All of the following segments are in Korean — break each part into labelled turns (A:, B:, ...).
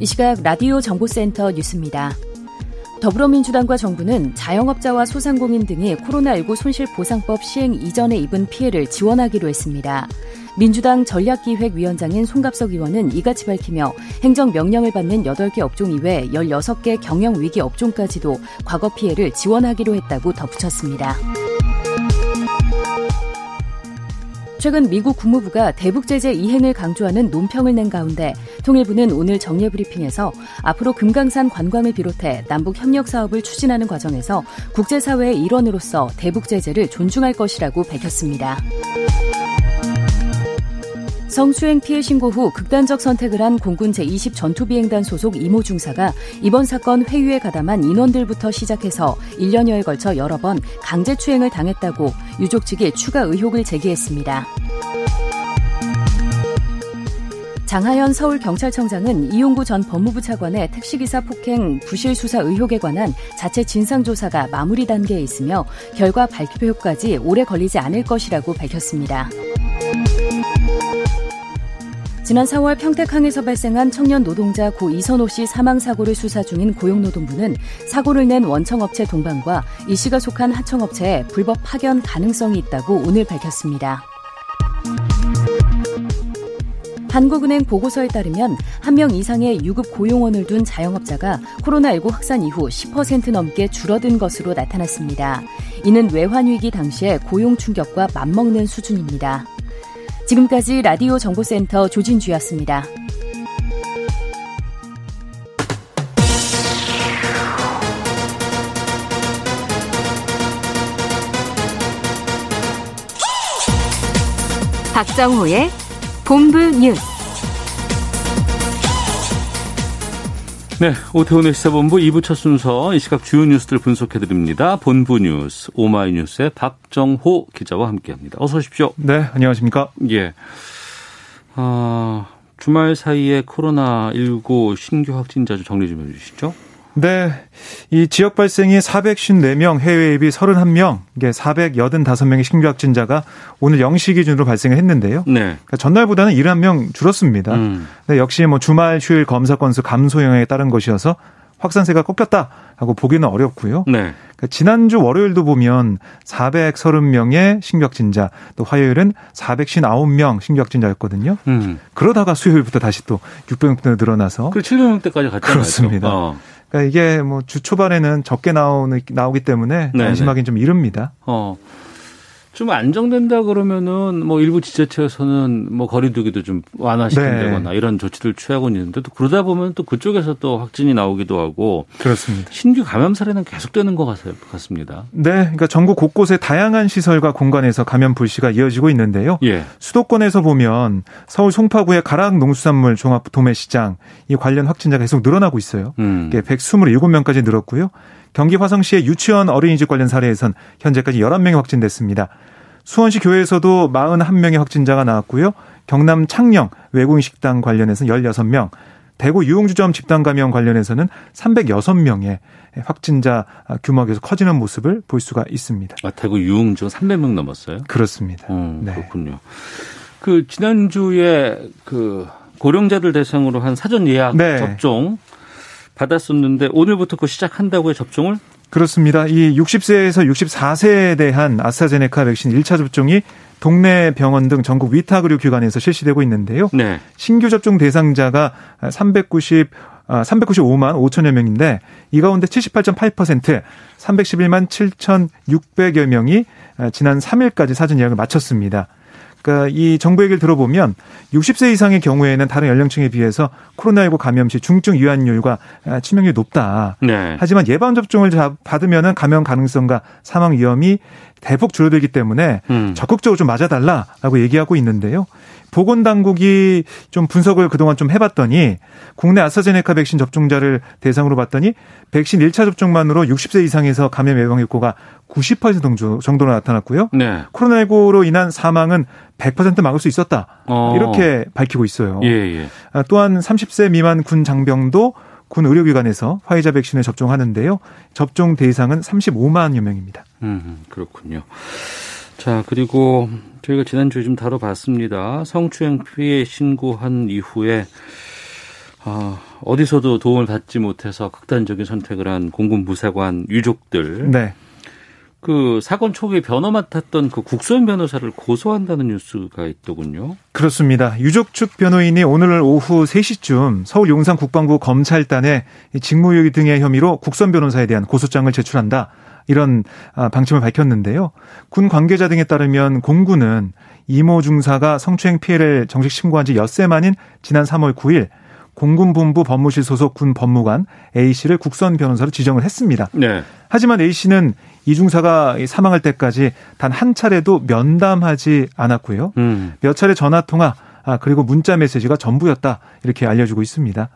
A: 이 시각 라디오 정보센터 뉴스입니다. 더불어민주당과 정부는 자영업자와 소상공인 등이 코로나19 손실보상법 시행 이전에 입은 피해를 지원하기로 했습니다. 민주당 전략기획위원장인 송갑석 의원은 이같이 밝히며 행정명령을 받는 8개 업종 이외 16개 경영위기 업종까지도 과거 피해를 지원하기로 했다고 덧붙였습니다. 최근 미국 국무부가 대북 제재 이행을 강조하는 논평을 낸 가운데 통일부는 오늘 정례 브리핑에서 앞으로 금강산 관광을 비롯해 남북 협력 사업을 추진하는 과정에서 국제사회의 일원으로서 대북 제재를 존중할 것이라고 밝혔습니다. 성추행 피해 신고 후 극단적 선택을 한 공군 제20 전투비행단 소속 이모 중사가 이번 사건 회유에 가담한 인원들부터 시작해서 1년여에 걸쳐 여러 번 강제추행을 당했다고 유족 측이 추가 의혹을 제기했습니다. 장하연 서울경찰청장은 이용구 전 법무부 차관의 택시기사 폭행 부실 수사 의혹에 관한 자체 진상조사가 마무리 단계에 있으며 결과 발표까지 오래 걸리지 않을 것이라고 밝혔습니다. 지난 4월 평택항에서 발생한 청년 노동자 고 이선호 씨 사망 사고를 수사 중인 고용노동부는 사고를 낸 원청업체 동반과 이 씨가 속한 하청업체에 불법 파견 가능성이 있다고 오늘 밝혔습니다. 한국은행 보고서에 따르면 한 명 이상의 유급 고용원을 둔 자영업자가 코로나19 확산 이후 10% 넘게 줄어든 것으로 나타났습니다. 이는 외환위기 당시의 고용 충격과 맞먹는 수준입니다. 지금까지 라디오 정보센터 조진주였습니다.
B: 박정호의 본부 뉴스.
C: 네, 오태훈의 시사본부 2부 첫 순서 이 시각 주요 뉴스들 분석해 드립니다. 본부 뉴스 오마이뉴스의 박정호 기자와 함께합니다. 어서 오십시오.
D: 네, 안녕하십니까?
C: 예. 아, 주말 사이에 코로나 19 신규 확진자 좀 정리 좀 해주시죠.
D: 네. 이 지역 발생이 454명, 해외 입이 31명, 이게 485명의 신규 확진자가 오늘 0시 기준으로 발생을 했는데요.
C: 네.
D: 그러니까 전날보다는 1명 줄었습니다.
C: 음.
D: 네, 역시 뭐 주말 휴일 검사 건수 감소 영향에 따른 것이어서 확산세가 꺾였다 하고 보기는 어렵고요.
C: 네.
D: 그러니까 지난주 월요일도 보면 430명의 신규 확진자, 또 화요일은 459명 신규 확진자였거든요.
C: 음.
D: 그러다가 수요일부터 다시 또 600명대 늘어나서
C: 그 700명대까지 갔잖아요.
D: 그렇습니다.
C: 어.
D: 그러니까 이게 뭐 주 초반에는 적게 나오는 나오기 때문에
C: 네네.
D: 안심하기는 좀 이릅니다.
C: 어. 좀 안정된다 그러면은 뭐 일부 지자체에서는 뭐 거리두기도 좀 완화시킨다거나
D: 네.
C: 이런 조치를 취하고 있는데 또 그러다 보면 또 그쪽에서 또 확진이 나오기도 하고
D: 그렇습니다.
C: 신규 감염 사례는 계속되는 것 같습니다.
D: 네, 그러니까 전국 곳곳에 다양한 시설과 공간에서 감염 불씨가 이어지고 있는데요.
C: 예.
D: 수도권에서 보면 서울 송파구의 가락 농수산물 종합 도매시장 이 관련 확진자가 계속 늘어나고 있어요.
C: 음.
D: 이게 127명까지 늘었고요. 경기 화성시의 유치원 어린이집 관련 사례에선 현재까지 11명이 확진됐습니다. 수원시 교회에서도 41명의 확진자가 나왔고요. 경남 창녕 외국인 식당 관련해서는 16명, 대구 유흥주점 집단 감염 관련해서는 306명의 확진자 규모가 계속 커지는 모습을 볼 수가 있습니다.
C: 아, 대구 유흥주 300명 넘었어요.
D: 그렇습니다.
C: 음,
D: 네.
C: 그렇군요. 그 지난주에 그 고령자들 대상으로 한 사전 예약
D: 네.
C: 접종 받았었는데 오늘부터 그 시작한다고요 접종을?
D: 그렇습니다. 이 60세에서 64세에 대한 아스트라제네카 백신 1차 접종이 동네 병원 등 전국 위탁 의료 기관에서 실시되고 있는데요.
C: 네.
D: 신규 접종 대상자가 390 아, 395만 5천여 명인데 이 가운데 78.8% 311만 7,600여 명이 아, 지난 3일까지 사전 예약을 마쳤습니다. 그러니까 이 정부 얘기를 들어보면 60세 이상의 경우에는 다른 연령층에 비해서 코로나19 감염 시 중증 유한율과 아, 치명률이 높다.
C: 네.
D: 하지만 예방 접종을 받으면은 감염 가능성과 사망 위험이 대폭 줄어들기 때문에
C: 음.
D: 적극적으로 좀 맞아달라라고 얘기하고 있는데요. 보건당국이 좀 분석을 그동안 좀 해봤더니 국내 아스트라제네카 백신 접종자를 대상으로 봤더니 백신 1차 접종만으로 60세 이상에서 감염 예방 효과가 90% 정도로 나타났고요.
C: 네.
D: 코로나19로 인한 사망은 100% 막을 수 있었다.
C: 어.
D: 이렇게 밝히고 있어요.
C: 예, 예.
D: 아, 또한 30세 미만 군 장병도 군 의료기관에서 화이자 백신을 접종하는데요. 접종 대상은 35만여 명입니다.
C: 음, 그렇군요. 자, 그리고 저희가 지난주에 좀 다뤄봤습니다. 성추행 피해 신고한 이후에 어, 어디서도 도움을 받지 못해서 극단적인 선택을 한 공군 부사관 유족들.
D: 네.
C: 그 사건 초기에 변호 맡았던 그 국선 변호사를 고소한다는 뉴스가 있더군요.
D: 그렇습니다. 유족 측 변호인이 오늘 오후 3시쯤 서울 용산 국방부 검찰단에 직무유기 등의 혐의로 국선 변호사에 대한 고소장을 제출한다. 이런 아, 방침을 밝혔는데요. 군 관계자 등에 따르면 공군은 이모 중사가 성추행 피해를 정식 신고한 지 엿새 만인 지난 3월 9일 공군본부 법무실 소속 군 법무관 A씨를 국선 변호사로 지정을 했습니다.
C: 네.
D: 하지만 A씨는 이 중사가 사망할 때까지 단 한 차례도 면담하지 않았고요.
C: 음.
D: 몇 차례 전화 통화 아 그리고 문자 메시지가 전부였다 이렇게 알려주고 있습니다.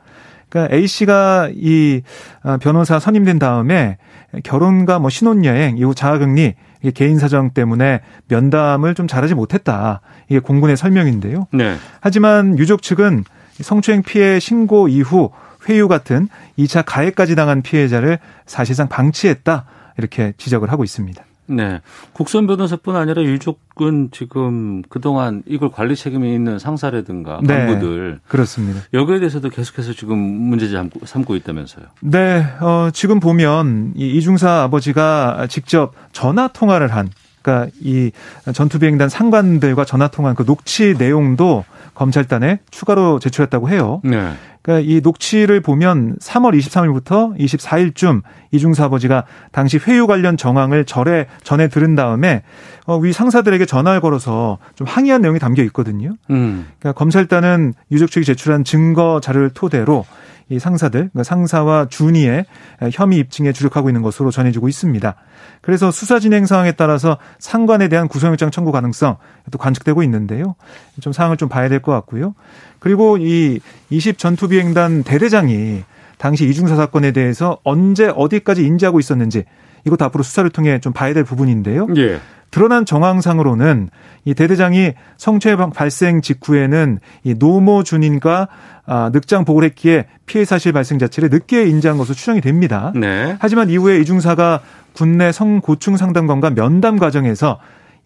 D: 그러니까 A 씨가 이 아, 변호사 선임된 다음에 결혼과 뭐 신혼여행 이후 자가격리 개인 사정 때문에 면담을 좀 잘하지 못했다 이게 공군의 설명인데요.
C: 네.
D: 하지만 유족 측은 성추행 피해 신고 이후 회유 같은 2차 가해까지 당한 피해자를 사실상 방치했다 이렇게 지적을 하고 있습니다.
C: 네. 국선 변호사뿐 아니라 유족은 지금 그동안 이걸 관리 책임이 있는 상사라든가
D: 네.
C: 간부들
D: 그렇습니다.
C: 여기에 대해서도 계속해서 지금 문제 삼고 있다면서요.
D: 네, 어, 지금 보면 이 이중사 아버지가 직접 전화 통화를 한, 그러니까 이 전투비행단 상관들과 전화 통화한 그 녹취 내용도 검찰단에 추가로 제출했다고 해요.
C: 네.
D: 그러니까 이 녹취를 보면 3월 23일부터 24일쯤 이중사 아버지가 당시 회유 관련 정황을 절에 전에 들은 다음에 어, 위 상사들에게 전화를 걸어서 좀 항의한 내용이 담겨 있거든요.
C: 음.
D: 그러니까 검찰단은 유족 측이 제출한 증거 자료를 토대로 이 상사들, 그러니까 상사와 준이의 혐의 입증에 주력하고 있는 것으로 전해지고 있습니다. 그래서 수사 진행 상황에 따라서 상관에 대한 구속영장 청구 가능성 또 관측되고 있는데요. 좀 상황을 좀 봐야 될 것 같고요. 그리고 이 20 전투비행단 대대장이 당시 이중사 사건에 대해서 언제 어디까지 인지하고 있었는지 이것도 앞으로 수사를 통해 좀 봐야 될 부분인데요.
C: 예.
D: 드러난 정황상으로는 이 대대장이 성추행 발생 직후에는 이 노모 준인과 아, 늑장 보고를 했기에 피해 사실 발생 자체를 늦게 인지한 것으로 추정이 됩니다.
C: 네.
D: 하지만 이후에 이중사가 군내 성고충 상담관과 면담 과정에서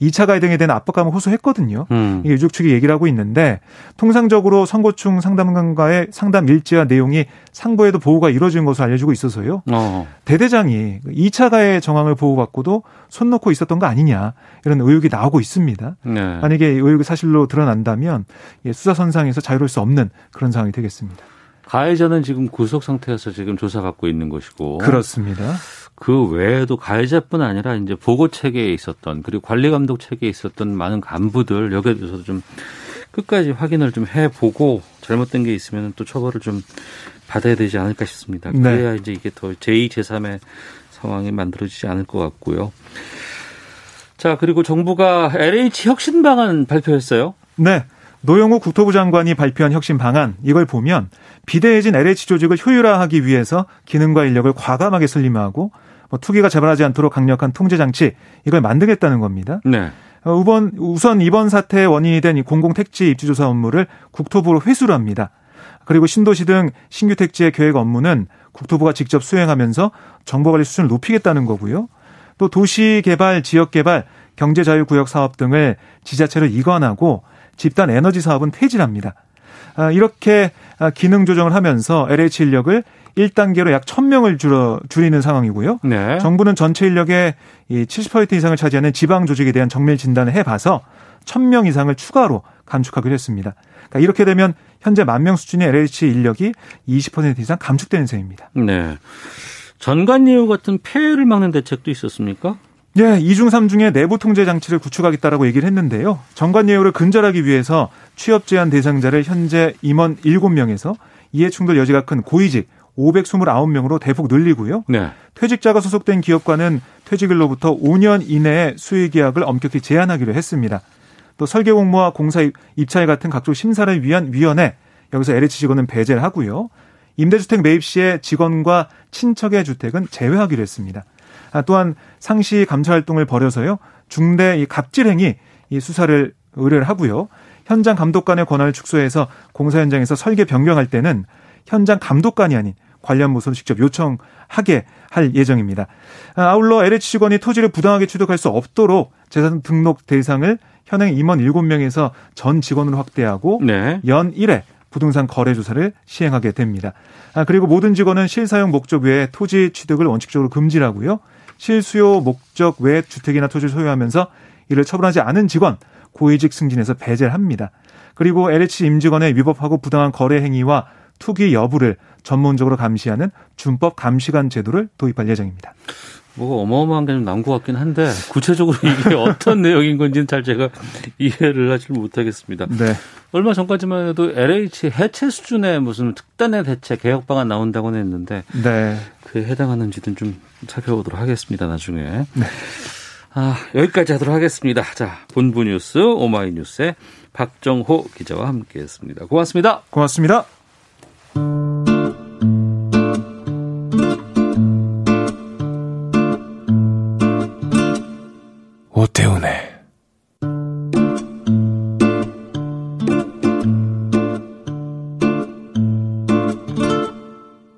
D: 2차 가해 등에 대한 압박감을 호소했거든요.
C: 음.
D: 이게 유족 측이 얘기를 하고 있는데 통상적으로 성고충 상담관과의 상담 일지와 내용이 상부에도 보호가 이루어진 것으로 알려지고 있어서요.
C: 어.
D: 대대장이 2차 가해 정황을 보호받고도 손 놓고 있었던 거 아니냐 이런 의혹이 나오고 있습니다.
C: 네.
D: 만약에 이 의혹이 사실로 드러난다면 수사 선상에서 자유로울 수 없는 그런 상황이 되겠습니다.
C: 가해자는 지금 구속 상태에서 지금 조사 받고 있는 것이고
D: 그렇습니다.
C: 그 외에도 가해자뿐 아니라 이제 보고 체계에 있었던 그리고 관리 감독 체계에 있었던 많은 간부들 여기에 대해서도 좀 끝까지 확인을 좀 해보고 잘못된 게 있으면 또 처벌을 좀 받아야 되지 않을까 싶습니다.
D: 네.
C: 그래야 이제 이게 더 제2, 제3의 상황이 만들어지지 않을 것 같고요. 자 그리고 정부가 LH 혁신 방안 발표했어요.
D: 네. 노영우 국토부 장관이 발표한 혁신 방안 이걸 보면 비대해진 LH 조직을 효율화하기 위해서 기능과 인력을 과감하게 슬림하고 뭐 투기가 재발하지 않도록 강력한 통제 장치 이걸 만들겠다는 겁니다.
C: 네.
D: 어, 우선 우선 이번 사태의 원인이 된이 공공택지 입지조사 업무를 국토부로 회수를 합니다. 그리고 신도시 등 신규 택지의 계획 업무는 국토부가 직접 수행하면서 정보관리 수준을 높이겠다는 거고요. 또 도시개발, 지역개발, 경제자유구역 사업 등을 지자체를 이관하고 집단 에너지 사업은 폐지합니다. 아, 이렇게 아, 기능 조정을 하면서 LH 인력을 1단계로 약 1000명을 줄어, 줄이는 상황이고요.
C: 네.
D: 정부는 전체 인력의 이 70% 이상을 차지하는 지방 조직에 대한 정밀 진단을 해 봐서 1000명 이상을 추가로 감축하기로 했습니다. 그러니까 이렇게 되면 현재 만 명 수준의 LH 인력이 20% 이상 감축되는 셈입니다.
C: 네. 전관예우 같은 폐해를 막는 대책도 있었습니까?
D: 예, 이중 삼중의 내부 통제 장치를 구축하겠다라고 얘기를 했는데요. 정관 예우를 근절하기 위해서 취업 제한 대상자를 현재 임원 7명에서 이해 충돌 여지가 큰 고위직 529명으로 대폭 늘리고요.
C: 네.
D: 퇴직자가 소속된 기업과는 퇴직일로부터 5년 이내에 수의 계약을 엄격히 제한하기로 했습니다. 또 설계 공모와 공사 입찰 같은 각종 심사를 위한 위원회 여기서 LH 직원은 배제를 하고요. 임대주택 매입 시에 직원과 친척의 주택은 제외하기로 했습니다. 아, 또한 상시 감사 활동을 벌여서요 중대 이 갑질 행위 이 수사를 의뢰를 하고요. 현장 감독관의 권한을 축소해서 공사 현장에서 설계 변경할 때는 현장 감독관이 아닌 관련 부서로 직접 요청하게 할 예정입니다. 아, 아울러 LH 직원이 토지를 부당하게 취득할 수 없도록 재산 등록 대상을 현행 임원 7명에서 전 직원으로 확대하고
C: 네.
D: 연 1회 부동산 거래 조사를 시행하게 됩니다. 아, 그리고 모든 직원은 실사용 목적 외에 토지 취득을 원칙적으로 금지하고요. 실수요 목적 외 주택이나 토지를 소유하면서 이를 처분하지 않은 직원 고위직 승진에서 배제를 합니다. 그리고 LH 임직원의 위법하고 부당한 거래 행위와 투기 여부를 전문적으로 감시하는 준법 감시관 제도를 도입할 예정입니다.
C: 뭐 어마어마한 게 좀 나온 것 같긴 한데 구체적으로 이게 어떤 내용인 건지는 잘 제가 이해를 하지 못하겠습니다.
D: 네.
C: 얼마 전까지만 해도 LH 해체 수준의 무슨 특단의 대책 개혁 방안 나온다고는 했는데
D: 네.
C: 그에 해당하는지는 좀 살펴보도록 하겠습니다. 나중에. 네. 아, 여기까지 하도록 하겠습니다. 자, 본부 뉴스 오마이뉴스의 박정호 기자와 함께했습니다. 고맙습니다.
D: 고맙습니다.
E: 오태훈의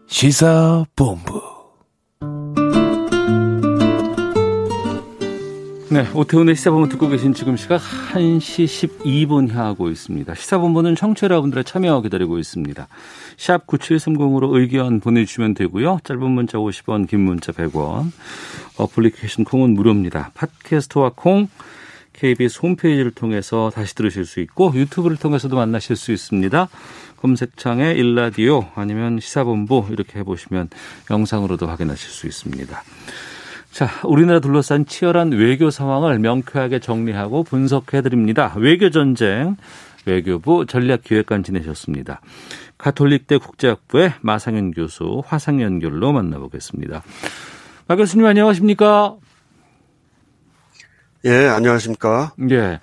E: 시사본부
C: 네, 오태훈의 시사본부 듣고 계신 지금 시각 1시 12분 향하고 있습니다. 시사본부는 청취자 여러분들의 참여 기다리고 있습니다. 샵 9730으로 의견 보내주시면 되고요. 짧은 문자 50원, 긴 문자 100원. 어플리케이션 콩은 무료입니다. 팟캐스트와 콩, KBS 홈페이지를 통해서 다시 들으실 수 있고 유튜브를 통해서도 만나실 수 있습니다. 검색창에 일라디오 아니면 시사본부 이렇게 해보시면 영상으로도 확인하실 수 있습니다. 자, 우리나라 둘러싼 치열한 외교 상황을 명쾌하게 정리하고 분석해 드립니다. 외교 전쟁 외교부 전략기획관 지내셨습니다. 가톨릭대 국제학부의 마상현 교수 화상 연결로 만나보겠습니다. 마 교수님 안녕하십니까?
F: 예, 안녕하십니까?
C: 예.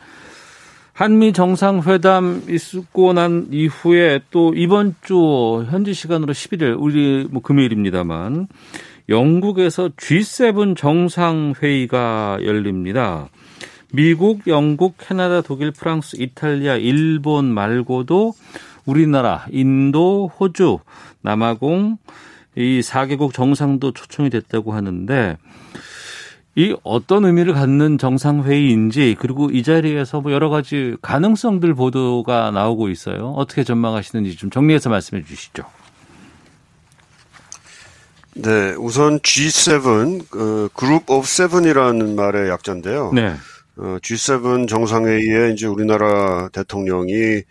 C: 한미 정상회담 있고 난 이후에 또 이번 주 현지 시간으로 11일 우리 뭐 금요일입니다만 영국에서 G7 정상회의가 열립니다. 미국, 영국, 캐나다, 독일, 프랑스, 이탈리아, 일본 말고도 우리나라, 인도, 호주, 남아공 이 4개국 정상도 초청이 됐다고 하는데 이 어떤 의미를 갖는 정상회의인지 그리고 이 자리에서 뭐 여러 가지 가능성들 보도가 나오고 있어요. 어떻게 전망하시는지 좀 정리해서 말씀해 주시죠.
F: 네, 우선 G7 그 Group of Seven이라는 말의 약자인데요.
C: 네.
F: 어, G7 정상회의에 이제 우리나라 대통령이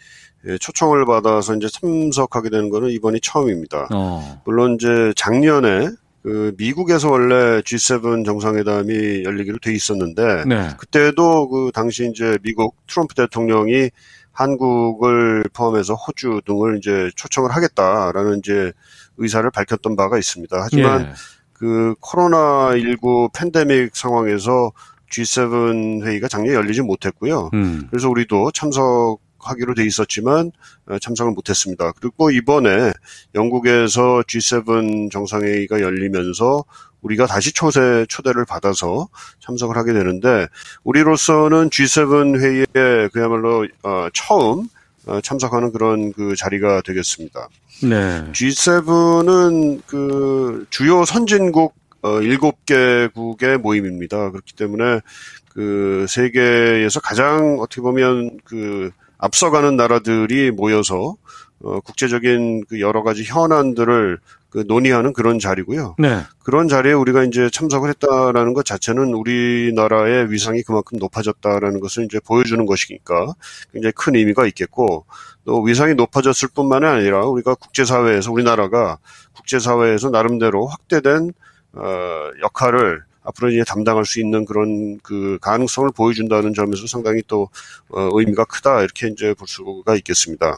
F: 예, 초청을 받아서 이제 참석하게 되는 거는 이번이 처음입니다.
C: 어.
F: 물론 이제 작년에 그 미국에서 원래 G7 정상회담이 열리기로 돼 있었는데
C: 네.
F: 그때도 그 당시 이제 미국 트럼프 대통령이 한국을 포함해서 호주 등을 이제 초청을 하겠다라는 이제 의사를 밝혔던 바가 있습니다. 하지만
C: 예.
F: 그 코로나19 팬데믹 상황에서 G7 회의가 작년에 열리지 못했고요.
C: 음.
F: 그래서 우리도 참석하기로 돼 있었지만 어, 참석을 못했습니다. 그리고 이번에 영국에서 G7 정상회의가 열리면서 우리가 다시 초대, 초대를 받아서 참석을 하게 되는데 우리로서는 G7 회의에 그야말로 어, 처음 어, 참석하는 그런 그 자리가 되겠습니다.
C: 네.
F: G7은 그 주요 선진국 어, 7개국의 모임입니다. 그렇기 때문에 그 세계에서 가장 어떻게 보면 그 앞서가는 나라들이 모여서 어, 국제적인 그 여러 가지 현안들을 그 논의하는 그런 자리고요.
C: 네.
F: 그런 자리에 우리가 이제 참석을 했다라는 것 자체는 우리나라의 위상이 그만큼 높아졌다라는 것을 이제 보여주는 것이니까 굉장히 큰 의미가 있겠고 또 위상이 높아졌을 뿐만이 아니라 우리가 국제사회에서 우리나라가 국제사회에서 나름대로 확대된 어, 역할을 앞으로 이제 담당할 수 있는 그런 그 가능성을 보여준다는 점에서 상당히 또 어, 의미가 크다 이렇게 이제 볼 수가 있겠습니다.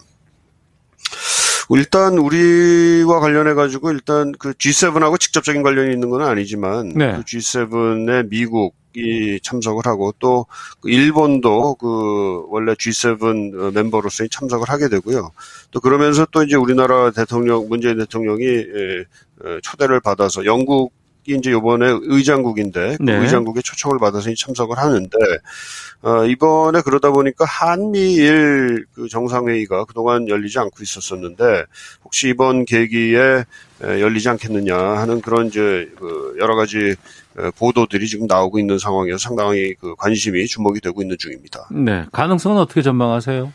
F: 뭐 일단 우리와 관련해 가지고 일단 그 G7하고 직접적인 관련이 있는 건 아니지만
C: 네.
F: 그 G7에 미국 이 참석을 하고 또그 일본도 그 원래 G7 멤버로서 참석을 하게 되고요. 또 그러면서 또 이제 우리나라 대통령 문재인 대통령이 예, 어, 초대를 받아서 영국 이 이제 요번에 의장국인데 그
C: 네.
F: 의장국의 초청을 받아서 이 참석을 하는데 어, 이번에 그러다 보니까 한미일 그 정상회의가 그동안 열리지 않고 있었었는데 혹시 이번 계기에 에, 열리지 않겠느냐 하는 그런 이제 그 여러 가지 에, 보도들이 지금 나오고 있는 상황이어서 상당히 그 관심이 주목이 되고 있는 중입니다.
C: 네. 가능성은 어떻게 전망하세요?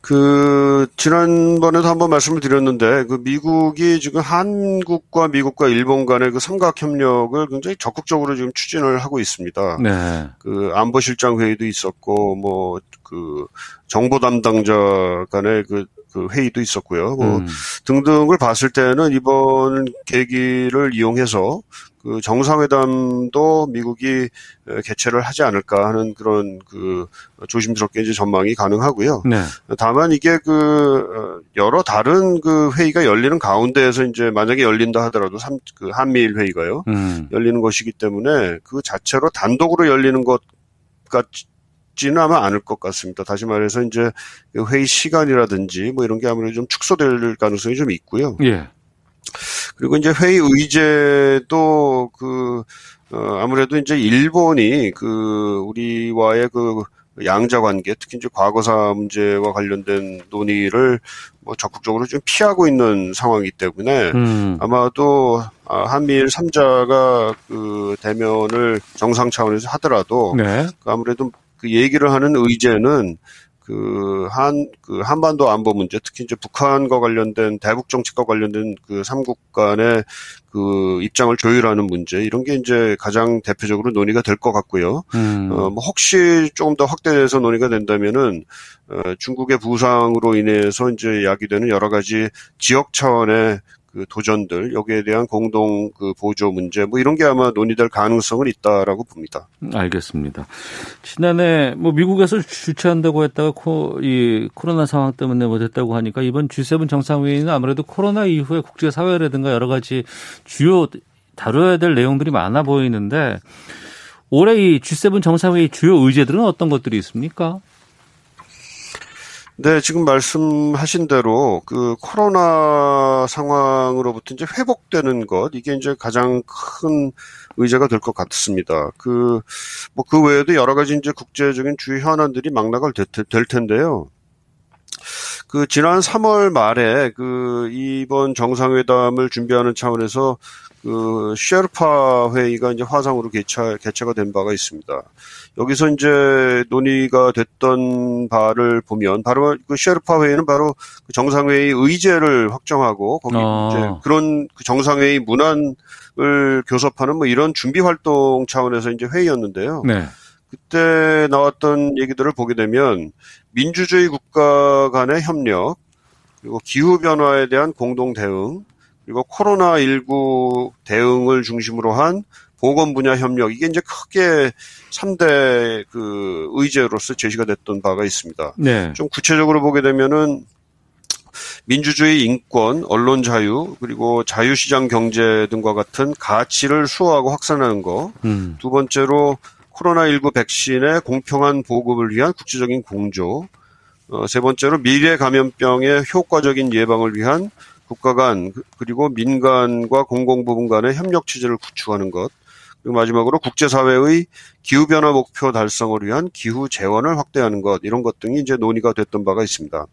F: 그 지난번에도 한번 말씀을 드렸는데 그 미국이 지금 한국과 미국과 일본 간의 그 삼각 협력을 굉장히 적극적으로 지금 추진을 하고 있습니다.
C: 네.
F: 그 안보실장 회의도 있었고 뭐 그 정보 담당자 간의 그, 그 회의도 있었고요. 뭐
C: 음.
F: 등등을 봤을 때는 이번 계기를 이용해서 그 정상회담도 미국이 에, 개최를 하지 않을까 하는 그런 그 조심스럽게 이제 전망이 가능하고요.
C: 네.
F: 다만 이게 그 어, 여러 다른 그 회의가 열리는 가운데에서 이제 만약에 열린다 하더라도 삼, 그 한미일 회의가요
C: 음.
F: 열리는 것이기 때문에 그 자체로 단독으로 열리는 것 같 지는 아마 않을 것 같습니다. 다시 말해서 이제 그 회의 시간이라든지 뭐 이런 게 아무래도 좀 축소될 가능성이 좀 있고요.
C: 예.
F: 그리고 이제 회의 의제도 그, 어, 아무래도 이제 일본이 그, 우리와의 그, 양자 관계, 특히 이제 과거사 문제와 관련된 논의를 뭐 적극적으로 좀 피하고 있는 상황이기 때문에
C: 음.
F: 아마도 아, 한미일 3자가 그 대면을 정상 차원에서 하더라도
C: 네.
F: 아무래도 그 얘기를 하는 의제는 그 한, 그 한반도 안보 문제, 특히 이제 북한과 관련된 대북 정책과 관련된 그 삼국 간의 그 입장을 조율하는 문제, 이런 게 이제 가장 대표적으로 논의가 될 것 같고요.
C: 음.
F: 어, 뭐 혹시 조금 더 확대돼서 논의가 된다면은, 어, 중국의 부상으로 인해서 이제 야기되는 여러 가지 지역 차원의 그 도전들, 여기에 대한 공동 그 보조 문제, 뭐 이런 게 아마 논의될 가능성은 있다라고 봅니다.
C: 알겠습니다. 지난해 뭐 미국에서 주최한다고 했다가 코, 이 코로나 상황 때문에 못했다고 하니까 이번 G7 정상회의는 아무래도 코로나 이후에 국제 사회라든가 여러 가지 주요 다뤄야 될 내용들이 많아 보이는데 올해 이 G7 정상회의 주요 의제들은 어떤 것들이 있습니까?
F: 네, 지금 말씀하신 대로 그 코로나 상황으로부터 이제 회복되는 것 이게 이제 가장 큰 의제가 될 것 같습니다. 그 뭐 그 외에도 여러 가지 이제 국제적인 주요 현안들이 망라가 될, 될 텐데요. 그 지난 3월 말에 그 이번 정상회담을 준비하는 차원에서 그 셰르파 회의가 이제 화상으로 개최 개최가 된 바가 있습니다. 여기서 이제 논의가 됐던 바를 보면 바로 그 셰르파 회의는 바로 그 정상회의 의제를 확정하고 거기
C: 아.
F: 이제 그런 그 정상회의 문안을 교섭하는 뭐 이런 준비 활동 차원에서 이제 회의였는데요.
C: 네.
F: 그때 나왔던 얘기들을 보게 되면 민주주의 국가 간의 협력, 그리고 기후 변화에 대한 공동 대응, 그리고 코로나 19 대응을 중심으로 한 보건 분야 협력 이게 이제 크게 3대 그 의제로서 제시가 됐던 바가 있습니다.
C: 네.
F: 좀 구체적으로 보게 되면은 민주주의 인권, 언론 자유, 그리고 자유시장 경제 등과 같은 가치를 수호하고 확산하는 거.
C: 음.
F: 두 번째로 코로나19 백신의 공평한 보급을 위한 국제적인 공조. 어, 세 번째로 미래 감염병의 효과적인 예방을 위한 국가 간 그- 그리고 민간과 공공부문 간의 협력 체제를 구축하는 것. 그리고 마지막으로 국제사회의 기후변화 목표 달성을 위한 기후 재원을 확대하는 것, 이런 것 등이 이제 논의가 됐던 바가 있습니다.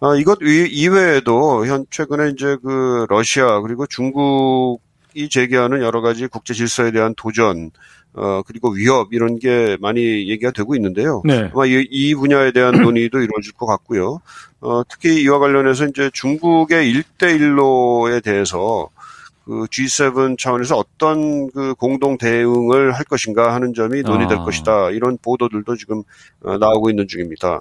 F: 아, 이것 이- 이외에도 현 최근에 이제 그 러시아 그리고 중국이 제기하는 여러 가지 국제 질서에 대한 도전, 어, 그리고 위협 이런 게 많이 얘기가 되고 있는데요.
C: 네.
F: 아마 이, 이 분야에 대한 논의도 이루어질 것 같고요. 어, 특히 이와 관련해서 이제 중국의 1대1로에 대해서 그 G7 차원에서 어떤 그 공동 대응을 할 것인가 하는 점이 논의될
C: 아.
F: 것이다. 이런 보도들도 지금 어, 나오고 있는 중입니다.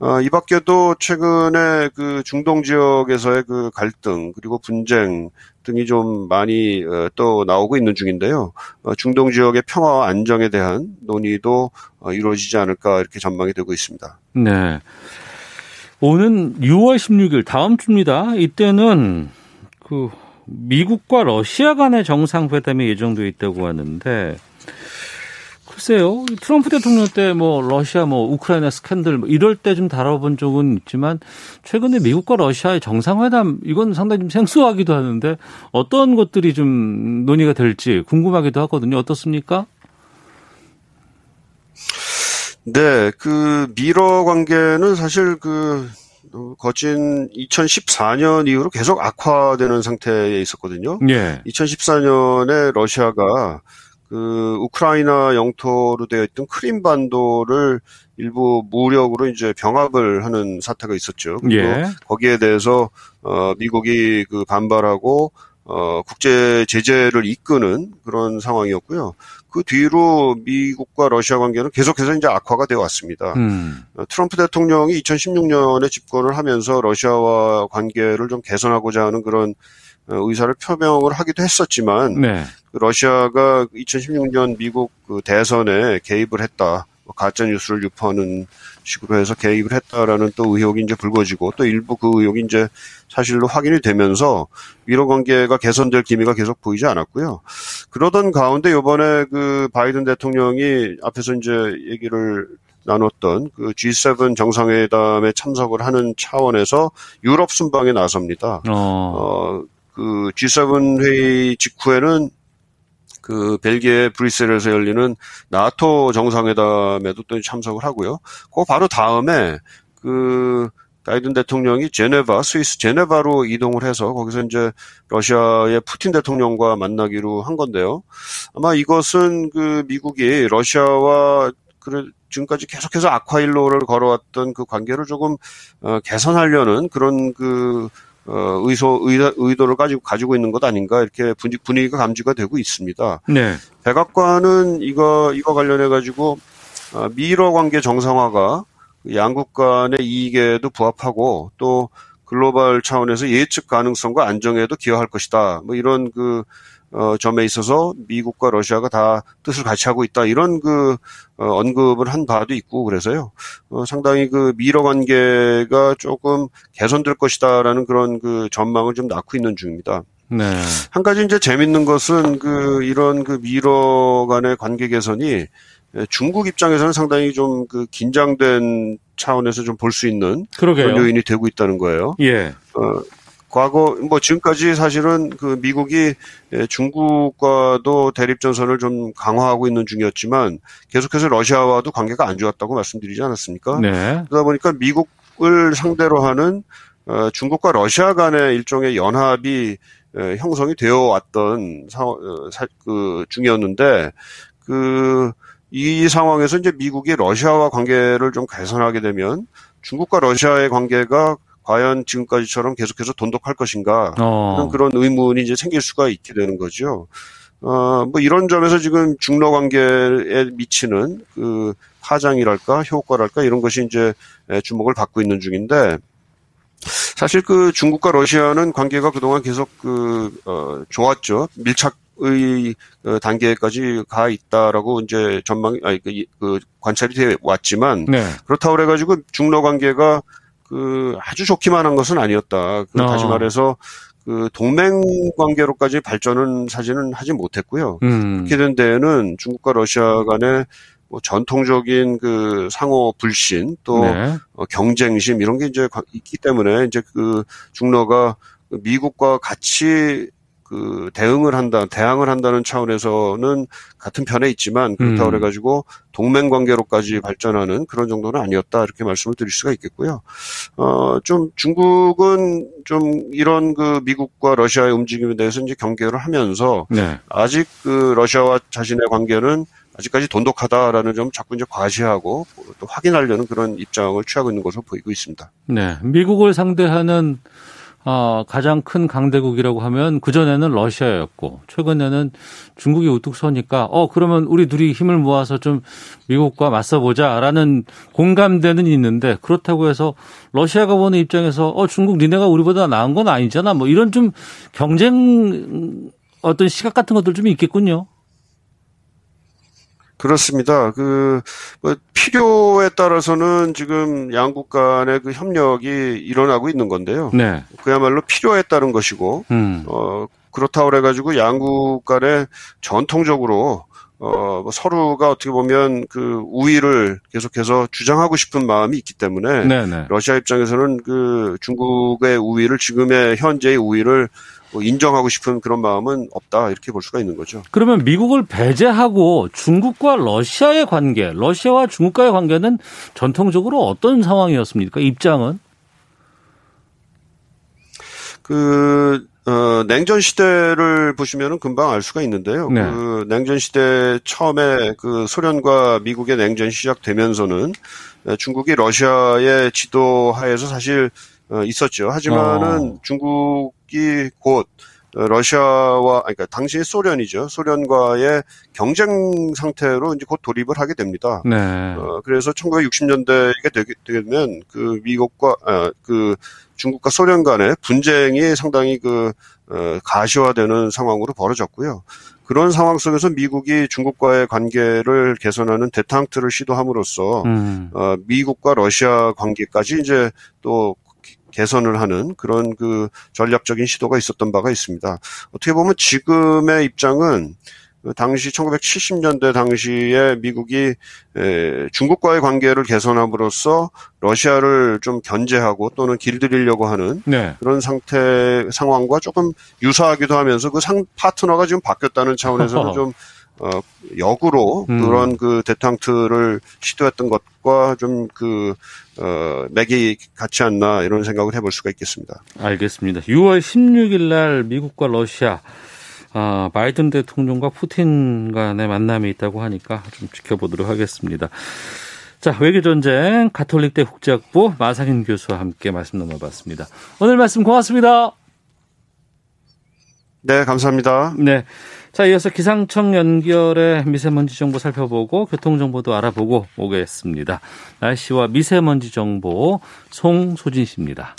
F: 어, 이 밖에도 최근에 그 중동 지역에서의 그 갈등 그리고 분쟁 등이 좀 많이 어, 또 나오고 있는 중인데요. 어, 중동 지역의 평화와 안정에 대한 논의도 어, 이루어지지 않을까 이렇게 전망이 되고 있습니다.
C: 네. 오는 6월 16일 다음 주입니다. 이때는 그 미국과 러시아 간의 정상회담이 예정돼 있다고 하는데 글쎄요. 트럼프 대통령 때 뭐 러시아 뭐 우크라이나 스캔들 뭐 이럴 때 좀 다뤄본 적은 있지만 최근에 미국과 러시아의 정상회담 이건 상당히 좀 생소하기도 하는데 어떤 것들이 좀 논의가 될지 궁금하기도 하거든요. 어떻습니까?
F: 네, 그 미러 관계는 사실 그 거진 2014년 이후로 계속 악화되는 상태에 있었거든요.
C: 예.
F: 2014년에 러시아가 그 우크라이나 영토로 되어 있던 크림반도를 일부 무력으로 이제 병합을 하는 사태가 있었죠. 그리고
C: 예.
F: 거기에 대해서 어 미국이 그 반발하고 어 국제 제재를 이끄는 그런 상황이었고요. 그 뒤로 미국과 러시아 관계는 계속해서 이제 악화가 되어 왔습니다.
C: 음.
F: 어, 트럼프 대통령이 2016년에 집권을 하면서 러시아와 관계를 좀 개선하고자 하는 그런 어, 의사를 표명을 하기도 했었지만
C: 네.
F: 그 러시아가 2016년 미국 그 대선에 개입을 했다. 뭐 가짜 뉴스를 유포하는 식으로 해서 개입을 했다라는 또 의혹이 이제 불거지고 또 일부 그 의혹이 이제 사실로 확인이 되면서 위로 관계가 개선될 기미가 계속 보이지 않았고요. 그러던 가운데 이번에 그 바이든 대통령이 앞에서 이제 얘기를 나눴던 그 G7 정상회담에 참석을 하는 차원에서 유럽 순방에 나섭니다.
C: 어.
F: 어, 그 G7 회의 직후에는 그 벨기에 브뤼셀에서 열리는 나토 정상회담에도 또 참석을 하고요. 그 바로 다음에 그 바이든 대통령이 제네바, 스위스 제네바로 이동을 해서 거기서 이제 러시아의 푸틴 대통령과 만나기로 한 건데요. 아마 이것은 그 미국이 러시아와 그 지금까지 계속해서 악화일로를 걸어왔던 그 관계를 조금 어, 개선하려는 그런 그 어, 의소, 의도, 의도 를 가지고, 가지고 있는 것 아닌가, 이렇게 분위기, 분위 기가 감지가 되고 있습니다.
C: 네.
F: 백악관은 이거, 이거 관련해가지고, 어, 미러 관계 정상화가 양국 간의 이익에도 부합하고, 또 글로벌 차원에서 예측 가능성과 안정에도 기여할 것이다. 뭐 이런 그, 어, 점에 있어서 미국과 러시아가 다 뜻을 같이 하고 있다. 이런 그, 어, 언급을 한 바도 있고 그래서요. 어, 상당히 그 미러 관계가 조금 개선될 것이다라는 그런 그 전망을 좀 낳고 있는 중입니다.
C: 네.
F: 한 가지 이제 재밌는 것은 그 이런 그 미러 간의 관계 개선이 중국 입장에서는 상당히 좀 그 긴장된 차원에서 좀 볼 수 있는. 그런 요인이 되고 있다는 거예요.
C: 예.
F: 어, 과거 뭐 지금까지 사실은 그 미국이 예, 중국과도 대립 전선을 좀 강화하고 있는 중이었지만 계속해서 러시아와도 관계가 안 좋았다고 말씀드리지 않았습니까?
C: 네.
F: 그러다 보니까 미국을 상대로 하는 어, 중국과 러시아 간의 일종의 연합이 에, 형성이 되어 왔던 사, 어, 사, 그 중이었는데 그 이 상황에서 이제 미국이 러시아와 관계를 좀 개선하게 되면 중국과 러시아의 관계가 과연 지금까지처럼 계속해서 돈독할 것인가
C: 어.
F: 그런 의문이 이제 생길 수가 있게 되는 거죠. 어, 뭐 이런 점에서 지금 중러 관계에 미치는 그 파장이랄까 효과랄까 이런 것이 이제 주목을 받고 있는 중인데 사실 그 중국과 러시아는 관계가 그동안 계속 그, 어, 좋았죠. 밀착의 어, 단계까지 가 있다라고 이제 전망, 아니, 그, 이- 그 관찰이 돼 왔지만
C: 네.
F: 그렇다고 그래가지고 중러 관계가 그 아주 좋기만 한 것은 아니었다. 그
C: 어.
F: 다시 말해서 그 동맹 관계로까지 발전은 사실은 하지 못했고요.
C: 음.
F: 그렇게 된 데에는 중국과 러시아 간의 뭐 전통적인 그 상호 불신 또
C: 네.
F: 어, 경쟁심 이런 게 이제 과- 있기 때문에 이제 그 중러가 그 미국과 같이 그 대응을 한다, 대항을 한다는 차원에서는 같은 편에 있지만 그렇다고
C: 음.
F: 그래가지고 동맹 관계로까지 발전하는 그런 정도는 아니었다 이렇게 말씀을 드릴 수가 있겠고요. 어, 좀 중국은 좀 이런 그 미국과 러시아의 움직임에 대해서 이제 경계를 하면서
C: 네.
F: 아직 그 러시아와 자신의 관계는 아직까지 돈독하다라는 점 자꾸 이제 과시하고 또 확인하려는 그런 입장을 취하고 있는 것으로 보이고 있습니다.
C: 네. 미국을 상대하는 어, 가장 큰 강대국이라고 하면 그전에는 러시아였고 최근에는 중국이 우뚝 서니까 어 그러면 우리 둘이 힘을 모아서 좀 미국과 맞서보자라는 공감대는 있는데 그렇다고 해서 러시아가 보는 입장에서 어 중국 니네가 우리보다 나은 건 아니잖아 뭐 이런 좀 경쟁 어떤 시각 같은 것들 좀 있겠군요.
F: 그렇습니다. 그, 뭐 필요에 따라서는 지금 양국 간의 그 협력이 일어나고 있는 건데요.
C: 네.
F: 그야말로 필요에 따른 것이고,
C: 음.
F: 어, 그렇다고 그래 가지고 양국 간에 전통적으로 어, 뭐 서로가 어떻게 보면 그 우위를 계속해서 주장하고 싶은 마음이 있기 때문에
C: 네네.
F: 러시아 입장에서는 그 중국의 우위를 지금의 현재의 우위를 뭐 인정하고 싶은 그런 마음은 없다 이렇게 볼 수가 있는 거죠.
C: 그러면 미국을 배제하고 중국과 러시아의 관계, 러시아와 중국과의 관계는 전통적으로 어떤 상황이었습니까? 입장은?
F: 그 어, 냉전 시대를 보시면은 금방 알 수가 있는데요.
C: 네.
F: 그 냉전 시대 처음에 그 소련과 미국의 냉전이 시작되면서는 중국이 러시아의 지도 하에서 사실 어, 있었죠. 하지만은
C: 어.
F: 중국 이 곧 러시아와 아니, 그러니까 당시 소련이죠. 소련과의 경쟁 상태로 이제 곧 돌입을 하게 됩니다.
C: 네.
F: 어, 그래서 1960년대가 되게 되면 그 미국과 아, 그 중국과 소련 간의 분쟁이 상당히 그 어, 가시화되는 상황으로 벌어졌고요. 그런 상황 속에서 미국이 중국과의 관계를 개선하는 대탕트를 시도함으로써
C: 음.
F: 어, 미국과 러시아 관계까지 이제 또 개선을 하는 그런 그 전략적인 시도가 있었던 바가 있습니다. 어떻게 보면 지금의 입장은 그 당시 1970년대 당시에 미국이 에, 중국과의 관계를 개선함으로써 러시아를 좀 견제하고 또는 길들이려고 하는
C: 네.
F: 그런 상태 상황과 조금 유사하기도 하면서 그 상 파트너가 지금 바뀌었다는 차원에서는 좀 어, 역으로
C: 음.
F: 그런 그 대탕트를 시도했던 것과 좀 그, 어, 맥이 같지 않나 이런 생각을 해볼 수가 있겠습니다.
C: 알겠습니다. 6월 16일 날 미국과 러시아 아, 바이든 대통령과 푸틴 간의 만남이 있다고 하니까 좀 지켜보도록 하겠습니다. 자, 외교전쟁 가톨릭대 국제학부 마상인 교수와 함께 말씀 나눠봤습니다. 오늘 말씀 고맙습니다.
F: 네, 감사합니다.
C: 네. 자, 이어서 기상청 연결해 미세먼지 정보 살펴보고 교통 정보도 알아보고 오겠습니다. 날씨와 미세먼지 정보 송소진 씨입니다.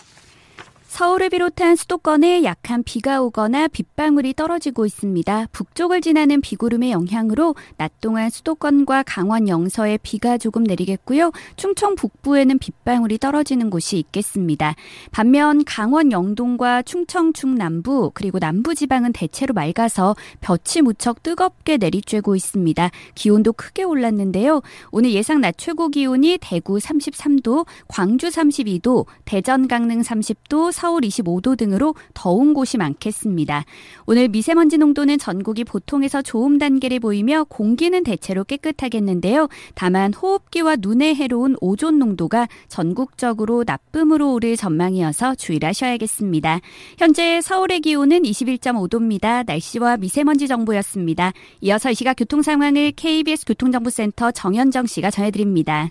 G: 서울을 비롯한 수도권에 약한 비가 오거나 빗방울이 떨어지고 있습니다. 북쪽을 지나는 비구름의 영향으로 낮 동안 수도권과 강원 영서에 비가 조금 내리겠고요. 충청 북부에는 빗방울이 떨어지는 곳이 있겠습니다. 반면 강원 영동과 충청 중남부 그리고 남부 지방은 대체로 맑아서 볕이 무척 뜨겁게 내리쬐고 있습니다. 기온도 크게 올랐는데요. 오늘 예상 낮 최고 기온이 대구 33도, 광주 32도, 대전 강릉 30도, 서울 25도 등으로 더운 곳이 많겠습니다. 오늘 미세먼지 농도는 전국이 보통에서 좋음 단계를 보이며 공기는 대체로 깨끗하겠는데요. 다만 호흡기와 눈에 해로운 오존 농도가 전국적으로 나쁨으로 오를 전망이어서 주의를 하셔야겠습니다. 현재 서울의 기온은 21.5도입니다. 날씨와 미세먼지 정보였습니다. 이어서 이 시각 교통 상황을 KBS 교통정보센터 정현정 씨가 전해드립니다.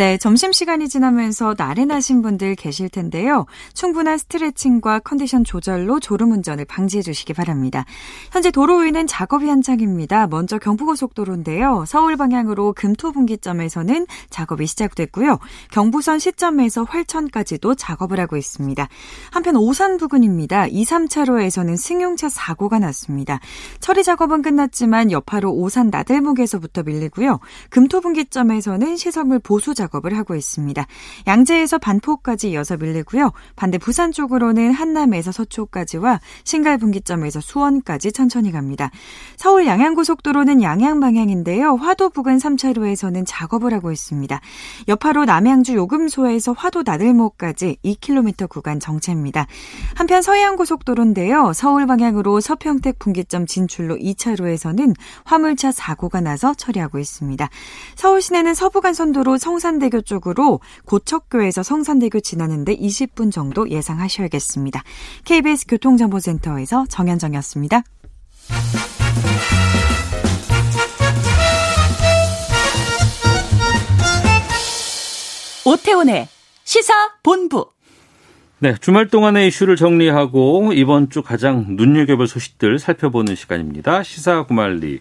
B: 네, 점심시간이 지나면서 나른하신 분들 계실 텐데요. 충분한 스트레칭과 컨디션 조절로 졸음운전을 방지해 주시기 바랍니다. 현재 도로 위는 작업이 한창입니다. 먼저 경부고속도로인데요. 서울 방향으로 금토분기점에서는 작업이 시작됐고요. 경부선 시점에서 활천까지도 작업을 하고 있습니다. 한편 오산 부근입니다. 2, 3차로에서는 승용차 사고가 났습니다. 처리 작업은 끝났지만 여파로 오산 나들목에서부터 밀리고요. 금토분기점에서는 시설물 보수 작업 을 하고 있습니다. 양재에서 반포까지 이어서 밀리고요. 반대 부산 쪽으로는 한남에서 서초까지와 신갈 분기점에서 수원까지 천천히 갑니다. 서울 양양고속도로는 양양 방향인데요. 화도 부근 3차로에서는 작업을 하고 있습니다. 여파로 남양주 요금소에서 화도 나들목까지 2km 구간 정체입니다. 한편 서해안고속도로인데요. 서울 방향으로 서평택 분기점 진출로 2차로에서는 화물차 사고가 나서 처리하고 있습니다. 서울 시내는 서부간선도로 성산대교 쪽으로 고척교에서 성산대교 지나는데 20분 정도 예상하셔야겠습니다. KBS 교통정보센터에서 정현정이었습니다.
H: 오태훈의 시사 본부.
C: 네, 주말 동안의 이슈를 정리하고 이번 주 가장 눈여겨볼 소식들 살펴보는 시간입니다. 시사 구말리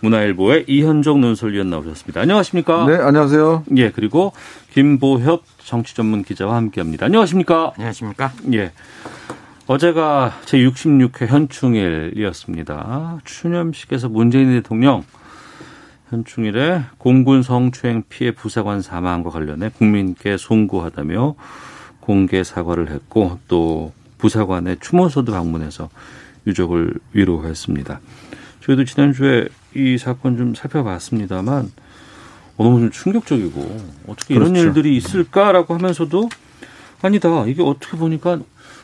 C: 문화일보의 이현종 논설위원 나오셨습니다. 안녕하십니까?
I: 네, 안녕하세요.
C: 예, 그리고 김보협 정치 전문 기자와 함께 합니다. 안녕하십니까?
J: 안녕하십니까?
C: 예. 어제가 제66회 현충일이었습니다. 추념식에서 문재인 대통령 현충일에 공군 성추행 피해 부사관 사망과 관련해 국민께 송구하다며 공개 사과를 했고 또 부사관의 추모소도 방문해서 유족을 위로했습니다. 저희도 지난주에 이 사건 좀 살펴봤습니다만 어, 너무 좀 충격적이고 어떻게 이런
I: 그렇죠.
C: 일들이 있을까라고 하면서도 아니다 이게 어떻게 보니까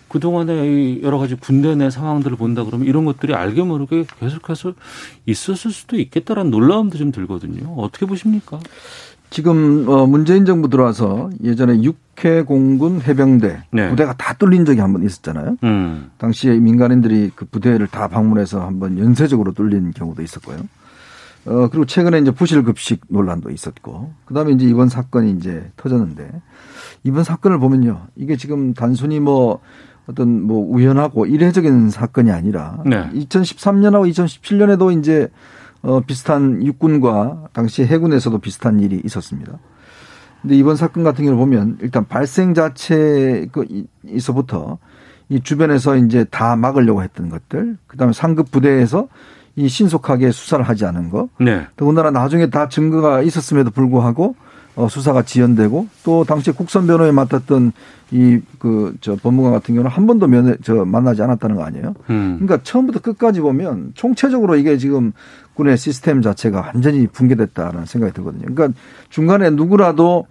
C: 그동안의 여러 가지 군대 내 상황들을 본다 그러면 이런 것들이 알게 모르게 계속해서 있었을 수도 있겠다라는 놀라움도 좀 들거든요. 어떻게 보십니까?
I: 지금 어 문재인 정부 들어와서 예전에 육해 공군 해병대
C: 네.
I: 부대가 다 뚫린 적이 한 번 있었잖아요.
C: 음.
I: 당시에 민간인들이 그 부대를 다 방문해서 한번 연쇄적으로 뚫린 경우도 있었고요. 어 그리고 최근에 이제 부실 급식 논란도 있었고 그다음에 이제 이번 사건이 이제 터졌는데 이번 사건을 보면요. 이게 지금 단순히 뭐 어떤 뭐 우연하고 이례적인 사건이 아니라
C: 네.
I: 2013년하고 2017년에도 이제 어 비슷한 육군과 당시 해군에서도 비슷한 일이 있었습니다. 근데 이번 사건 같은 경우를 보면 일단 발생 자체 그이 주변에서 이제 다 막으려고 했던 것들, 그다음에 상급 부대에서 이 신속하게 수사를 하지 않은 거,
C: 네.
I: 더군다나 나중에 다 증거가 있었음에도 불구하고 어, 수사가 지연되고 또 당시 국선 변호에 맡았던 이 그 저 법무관 같은 경우는 한 번도 면회 저 만나지 않았다는 거 아니에요?
C: 음.
I: 그러니까 처음부터 끝까지 보면 총체적으로 이게 지금 군의 시스템 자체가 완전히 붕괴됐다는 생각이 들거든요. 그러니까 중간에 누구라도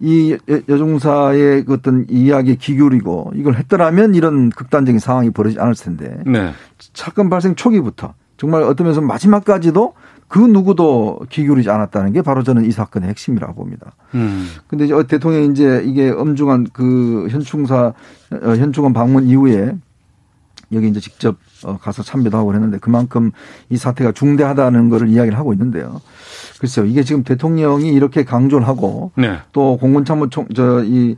I: 이 여- 여중사의 그 어떤 이야기에 기울이고 이걸 했더라면 이런 극단적인 상황이 벌어지지 않을 텐데
C: 네.
I: 사건 발생 초기부터 정말 어떤 면에서 마지막까지도 그 누구도 기울이지 않았다는 게 바로 저는 이 사건의 핵심이라고 봅니다.
C: 음.
I: 근데 이제 대통령이 이제 이게 엄중한 그 현충사 어, 현충원 방문 이후에 여기 이제 직접 어, 가서 참배도 하고 그랬는데 그만큼 이 사태가 중대하다는 거를 이야기를 하고 있는데요. 글쎄요, 이게 지금 대통령이 이렇게 강조를 하고
C: 네.
I: 또 공군참모총 저이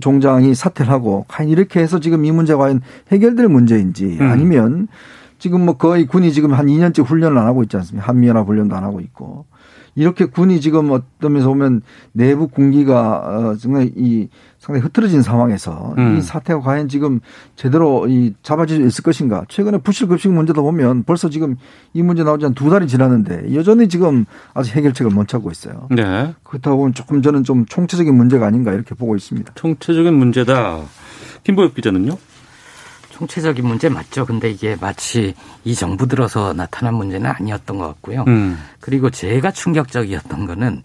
I: 총장이 사퇴를 하고 과연 이렇게 해서 지금 이 문제가 과연 해결될 문제인지
C: 음.
I: 아니면 지금 뭐 거의 군이 지금 한 2년째 훈련을 안 하고 있지 않습니까? 한미연합 훈련도 안 하고 있고 이렇게 군이 지금 어떤 면에서 보면 내부 군기가 어 정말 이 상당히 흐트러진 상황에서
C: 음.
I: 이 사태가 과연 지금 제대로 이 잡아질 수 있을 것인가? 최근에 부실급식 문제도 보면 벌써 지금 이 문제 나오지 한 두 달이 지났는데 여전히 지금 아직 해결책을 못 찾고 있어요.
C: 네.
I: 그렇다 보면 조금 저는 좀 총체적인 문제가 아닌가 이렇게 보고 있습니다.
C: 총체적인 문제다. 김보엽 기자는요?
J: 총체적인 문제 맞죠. 근데 이게 마치 이 정부 들어서 나타난 문제는 아니었던 것 같고요.
C: 음.
J: 그리고 제가 충격적이었던 거는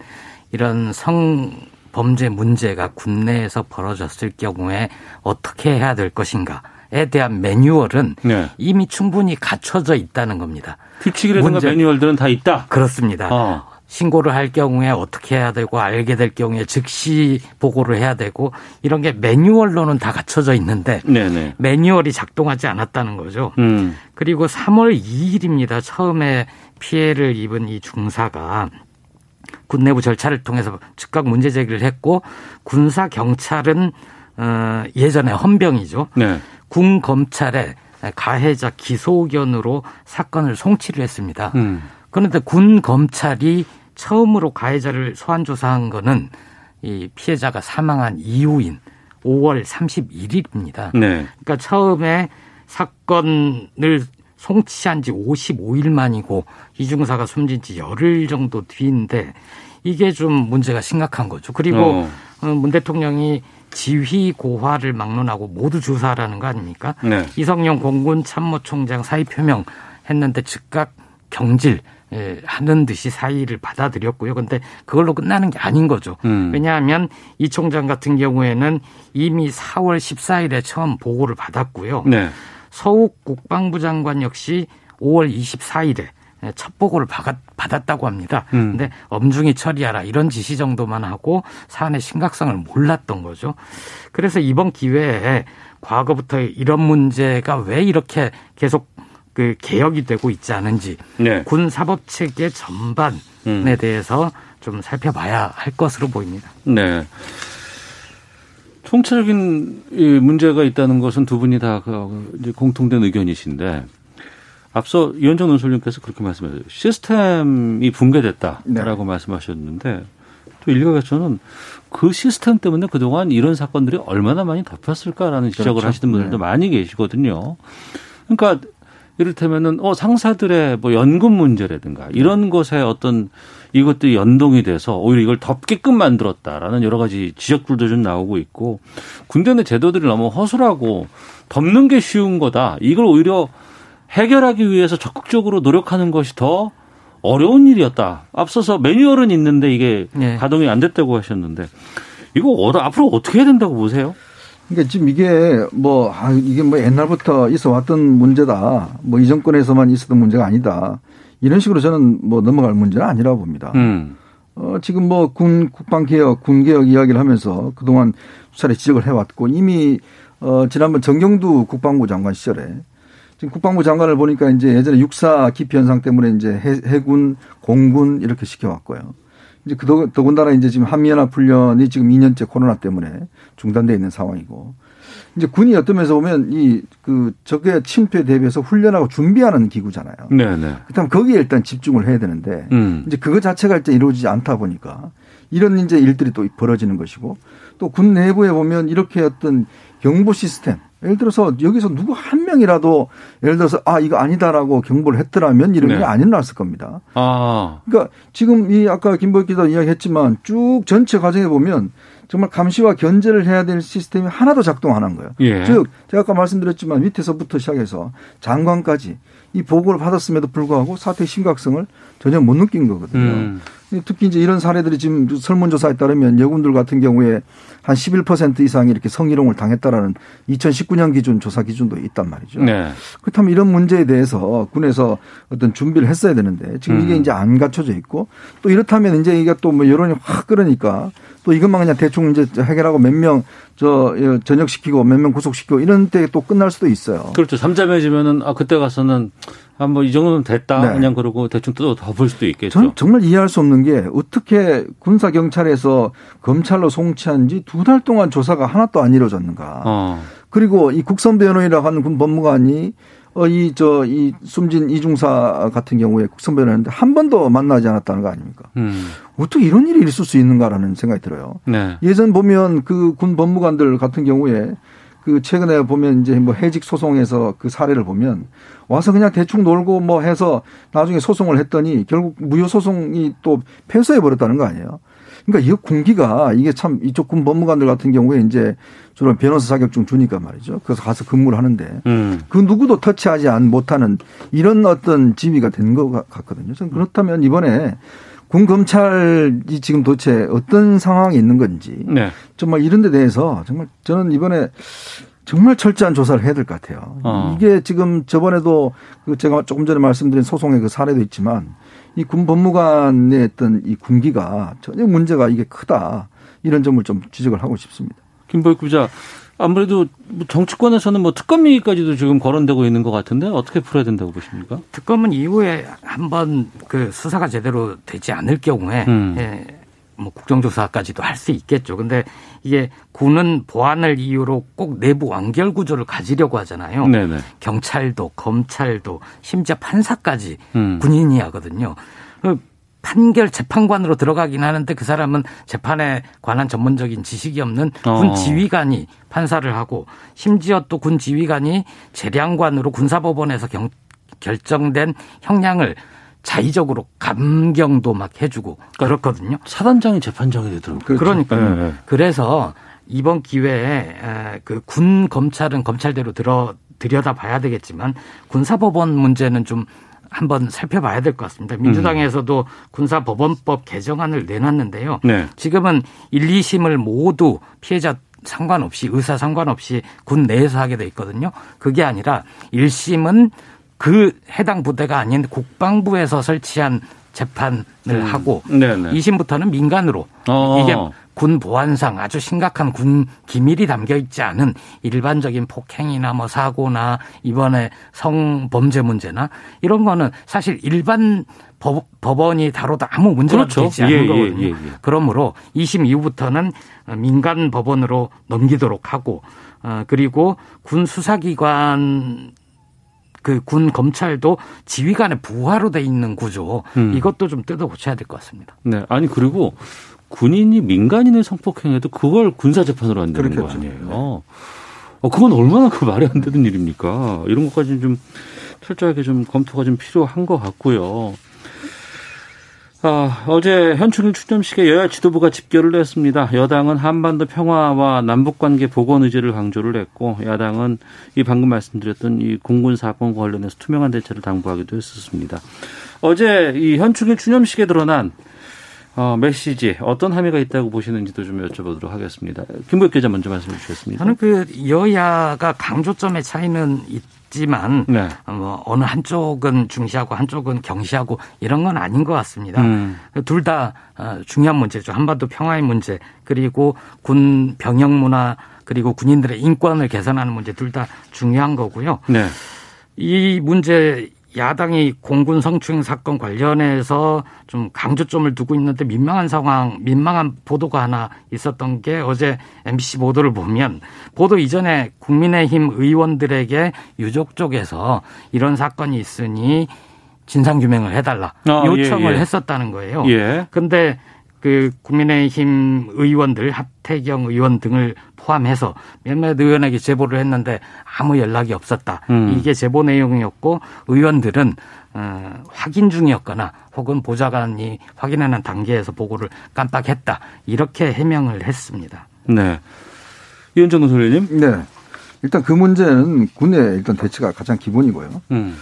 J: 이런 성 범죄 문제가 군내에서 벌어졌을 경우에 어떻게 해야 될 것인가 에 대한 매뉴얼은
C: 네.
J: 이미 충분히 갖춰져 있다는 겁니다.
C: 규칙이라든가
J: 문제-
C: 매뉴얼들은 다 있다.
J: 그렇습니다.
C: 어.
J: 신고를 할 경우에 어떻게 해야 되고 알게 될 경우에 즉시 보고를 해야 되고 이런 게 매뉴얼로는 다 갖춰져 있는데
C: 네네.
J: 매뉴얼이 작동하지 않았다는 거죠.
C: 음.
J: 그리고 3월 2일입니다. 처음에 피해를 입은 이 중사가 군 내부 절차를 통해서 즉각 문제 제기를 했고 군사 경찰은 어 예전에 헌병이죠.
C: 네.
J: 군 검찰에 가해자 기소 의견으로 사건을 송치를 했습니다.
C: 음.
J: 그런데 군 검찰이 처음으로 가해자를 소환 조사한 거는 이 피해자가 사망한 이후인 5월 31일입니다.
C: 네.
J: 그러니까 처음에 사건을 송치한 지 55일 만이고 이중사가 숨진 지 열흘 정도 뒤인데 이게 좀 문제가 심각한 거죠. 그리고 어, 문 대통령이 지휘 고화를 막론하고 모두 조사하라는 거 아닙니까?
C: 네.
J: 이성용 공군 참모총장 사의 표명 했는데 즉각 경질 예, 하는 듯이 사의를 받아들였고요. 근데 그걸로 끝나는 게 아닌 거죠.
C: 음.
J: 왜냐하면 이 총장 같은 경우에는 이미 4월 14일에 처음 보고를 받았고요.
C: 네.
J: 서욱 국방부 장관 역시 5월 24일에 첫 보고를 받았, 받았다고 합니다.
C: 음.
J: 근데 엄중히 처리하라 이런 지시 정도만 하고 사안의 심각성을 몰랐던 거죠. 그래서 이번 기회에 과거부터 이런 문제가 왜 이렇게 계속 그 개혁이 되고 있지 않은지
C: 네.
J: 군 사법 체계 전반에
C: 음.
J: 대해서 좀 살펴봐야 할 것으로 보입니다.
C: 네. 총체적인 이 문제가 있다는 것은 두 분이 다그 공통된 의견이신데 앞서 이현정 논설님께서 그렇게 말씀하셨어요. 시스템이 붕괴됐다라고 말씀하셨는데 또 일각에서는 그 시스템 때문에 그동안 이런 사건들이 얼마나 많이 덮였을까라는 지적을
I: 그렇죠.
C: 하시는 분들도
I: 네.
C: 많이 계시거든요. 그러니까 이를테면은 어 상사들의 뭐 연금 문제라든가 이런 것에 어떤 이것들이 연동이 돼서 오히려 이걸 덮게끔 만들었다라는 여러 가지 지적들도 좀 나오고 있고 군대 내 제도들이 너무 허술하고 덮는 게 쉬운 거다. 이걸 오히려 해결하기 위해서 적극적으로 노력하는 것이 더 어려운 일이었다. 앞서서 매뉴얼은 있는데 이게 네. 가동이 안 됐다고 하셨는데 이거 어, 앞으로 어떻게 해야 된다고 보세요?
I: 그러니까 지금 이게 뭐 아, 이게 뭐 옛날부터 있어 왔던 문제다. 뭐 이 정권에서만 있었던 문제가 아니다. 이런 식으로 저는 뭐 넘어갈 문제는 아니라고 봅니다. 음. 어, 지금 뭐 군 국방개혁, 군개혁 이야기를 하면서 그동안 수차례 지적을 해왔고 이미 어, 지난번 정경두 국방부 장관 시절에 지금 국방부 장관을 보니까 이제 예전에 육사 기피 현상 때문에 이제 해, 군 공군 이렇게 시켜왔고요. 이제 그 더군다나 이제 지금 한미연합 훈련이 지금 2년째 코로나 때문에 중단돼 있는 상황이고 이제 군이 어떤 면에서 보면 이 그 적의 침투에 대비해서 훈련하고 준비하는 기구잖아요. 네네. 그다음 거기에 일단 집중을 해야 되는데 음. 이제 그거 자체가 일단 이루어지지 않다 보니까 이런 이제 일들이 또 벌어지는 것이고 또 군 내부에 보면 이렇게 어떤 경보 시스템 예를 들어서 여기서 누구 한 명이라도 예를 들어서 아 이거 아니다라고 경보를 했더라면 이런 네. 게안 일어났을 겁니다. 아. 그러니까 지금 이 아까 김보익 기자 이야기했지만 쭉 전체 과정에 보면 정말 감시와 견제를 해야 될 시스템이 하나도 작동 안 한 거예요. 예. 즉 제가 아까 말씀드렸지만 밑에서부터 시작해서 장관까지 이 보고를 받았음에도 불구하고 사태의 심각성을 전혀 못 느낀 거거든요. 음. 특히 이제 이런 사례들이 지금 설문조사에 따르면 여군들 같은 경우에 한 11% 이상이 이렇게 성희롱을 당했다라는 2019년 기준 조사 기준도 있단 말이죠. 네. 그렇다면 이런 문제에 대해서 군에서 어떤 준비를 했어야 되는데 지금 이게 음. 이제 안 갖춰져 있고 또 이렇다면 이제 이게 또 뭐 여론이 확 끓으니까 또 이것만 그냥 대충 이제 해결하고 몇 명 저 전역시키고 몇 명 구속시키고 이런 때 또 끝날 수도 있어요.
C: 그렇죠. 삼자매지면은 아 그때 가서는 한번 이 정도는 됐다 네. 그냥 그러고 대충 또 덮을 수도 있겠죠.
I: 전 정말 이해할 수 없는 게 어떻게 군사 경찰에서 검찰로 송치한 지 두 달 동안 조사가 하나도 안 이루어졌는가. 어. 그리고 이 국선 변호인이라고 하는 군 법무관이 어, 이, 저, 이 숨진 이중사 같은 경우에 국선변호인데 한 번도 만나지 않았다는 거 아닙니까? 음. 어떻게 이런 일이 있을 수 있는가라는 생각이 들어요. 네. 예전 보면 그 군 법무관들 같은 경우에 그 최근에 보면 이제 뭐 해직 소송에서 그 사례를 보면 와서 그냥 대충 놀고 뭐 해서 나중에 소송을 했더니 결국 무효 소송이 또 패소해 버렸다는 거 아니에요. 그러니까 이 공기가 이게 참 이쪽 군 법무관들 같은 경우에 이제 주로 변호사 자격증 주니까 말이죠. 그래서 가서 근무를 하는데 음. 그 누구도 터치하지 않 못하는 이런 어떤 지위가 된 것 같거든요. 저는 그렇다면 이번에 군 검찰이 지금 도대체 어떤 상황이 있는 건지 네. 정말 이런 데 대해서 정말 저는 이번에 정말 철저한 조사를 해야 될 것 같아요. 어. 이게 지금 저번에도 그 제가 조금 전에 말씀드린 소송의 그 사례도 있지만 이 군 법무관의 어떤 이 군기가 전혀 문제가 이게 크다 이런 점을 좀 지적을 하고 싶습니다.
C: 김보익 부자 아무래도 뭐 정치권에서는 뭐 특검위까지도 지금 거론되고 있는 것 같은데 어떻게 풀어야 된다고 보십니까?
J: 특검은 이후에 한번 그 수사가 제대로 되지 않을 경우에 음. 예, 뭐 국정조사까지도 할 수 있겠죠. 근데 이게 군은 보안을 이유로 꼭 내부 완결 구조를 가지려고 하잖아요. 네네. 경찰도 검찰도 심지어 판사까지 음. 군인이 하거든요. 판결 재판관으로 들어가긴 하는데 그 사람은 재판에 관한 전문적인 지식이 없는 군 어. 지휘관이 판사를 하고 심지어 또 군 지휘관이 재량관으로 군사법원에서 경, 결정된 형량을 자의적으로 감경도 막 해주고 그렇거든요.
C: 사단장이 재판장이 되더라고요.
J: 그렇죠. 그러니까요. 네. 그래서 이번 기회에 그 군 검찰은 검찰대로 들어 들여다 봐야 되겠지만 군사법원 문제는 좀 한번 살펴봐야 될 것 같습니다. 민주당에서도 음. 군사법원법 개정안을 내놨는데요. 네. 지금은 1, 2심을 모두 피해자 상관없이 의사 상관없이 군 내에서 하게 돼 있거든요. 그게 아니라 1심은 그 해당 부대가 아닌 국방부에서 설치한 재판을 음. 하고 네네. 2심부터는 민간으로 어. 이게 군 보안상 아주 심각한 군 기밀이 담겨 있지 않은 일반적인 폭행이나 뭐 사고나 이번에 성범죄 문제나 이런 거는 사실 일반 법, 원이 다뤄도 아무 문제가 그렇죠. 되지 않는 예, 예 거거든요. 예, 예, 그러므로 2심 이후부터는 민간 법원으로 넘기도록 하고 어, 그리고 군 수사기관 그 군 검찰도 지휘관의 부하로 돼 있는 구조 음. 이것도 좀 뜯어 고쳐야 될 것 같습니다.
C: 네, 아니 그리고 군인이 민간인의 성폭행해도 그걸 군사 재판으로 한다는 거 아니에요. 네. 어, 그건 얼마나 그 말이 안 되는 일입니까? 이런 것까지는 좀 철저하게 좀 검토가 좀 필요한 것 같고요. 아, 어제 현충일 추념식에 여야 지도부가 집결을 했습니다. 여당은 한반도 평화와 남북관계 복원 의지를 강조를 했고 야당은 이 방금 말씀드렸던 이 공군 사건 관련해서 투명한 대처를 당부하기도 했었습니다. 어제 이 현충일 추념식에 드러난 어, 메시지 어떤 함의가 있다고 보시는지도 좀 여쭤보도록 하겠습니다. 김보혁 기자 먼저 말씀해 주셨습니다.
J: 저는 그 여야가 강조점의 차이는 있지만
C: 네.
J: 뭐 어느 한쪽은 중시하고 한쪽은 경시하고 이런 건 아닌 것 같습니다.
C: 음.
J: 둘다 어, 중요한 문제죠. 한반도 평화의 문제 그리고 군 병영 문화 그리고 군인들의 인권을 개선하는 문제 둘 다 중요한 거고요.
C: 네.
J: 이 문제 야당이 공군 성추행 사건 관련해서 좀 강조점을 두고 있는데 민망한 상황, 민망한 보도가 하나 있었던 게 어제 MBC 보도를 보면 보도 이전에 국민의힘 의원들에게 유족 쪽에서 이런 사건이 있으니 진상규명을 해달라
C: 아,
J: 요청을
C: 예, 예.
J: 했었다는 거예요.
C: 예.
J: 근데 그 국민의힘 의원들 하태경 의원 등을 포함해서 몇몇 의원에게 제보를 했는데 아무 연락이 없었다.
C: 음.
J: 이게 제보 내용이었고 의원들은 어, 확인 중이었거나 혹은 보좌관이 확인하는 단계에서 보고를 깜빡했다. 이렇게 해명을 했습니다.
C: 네. 이현정 소장님.
I: 네. 일단 그 문제는 군의 일단 대처가 가장 기본이고요.
C: 음.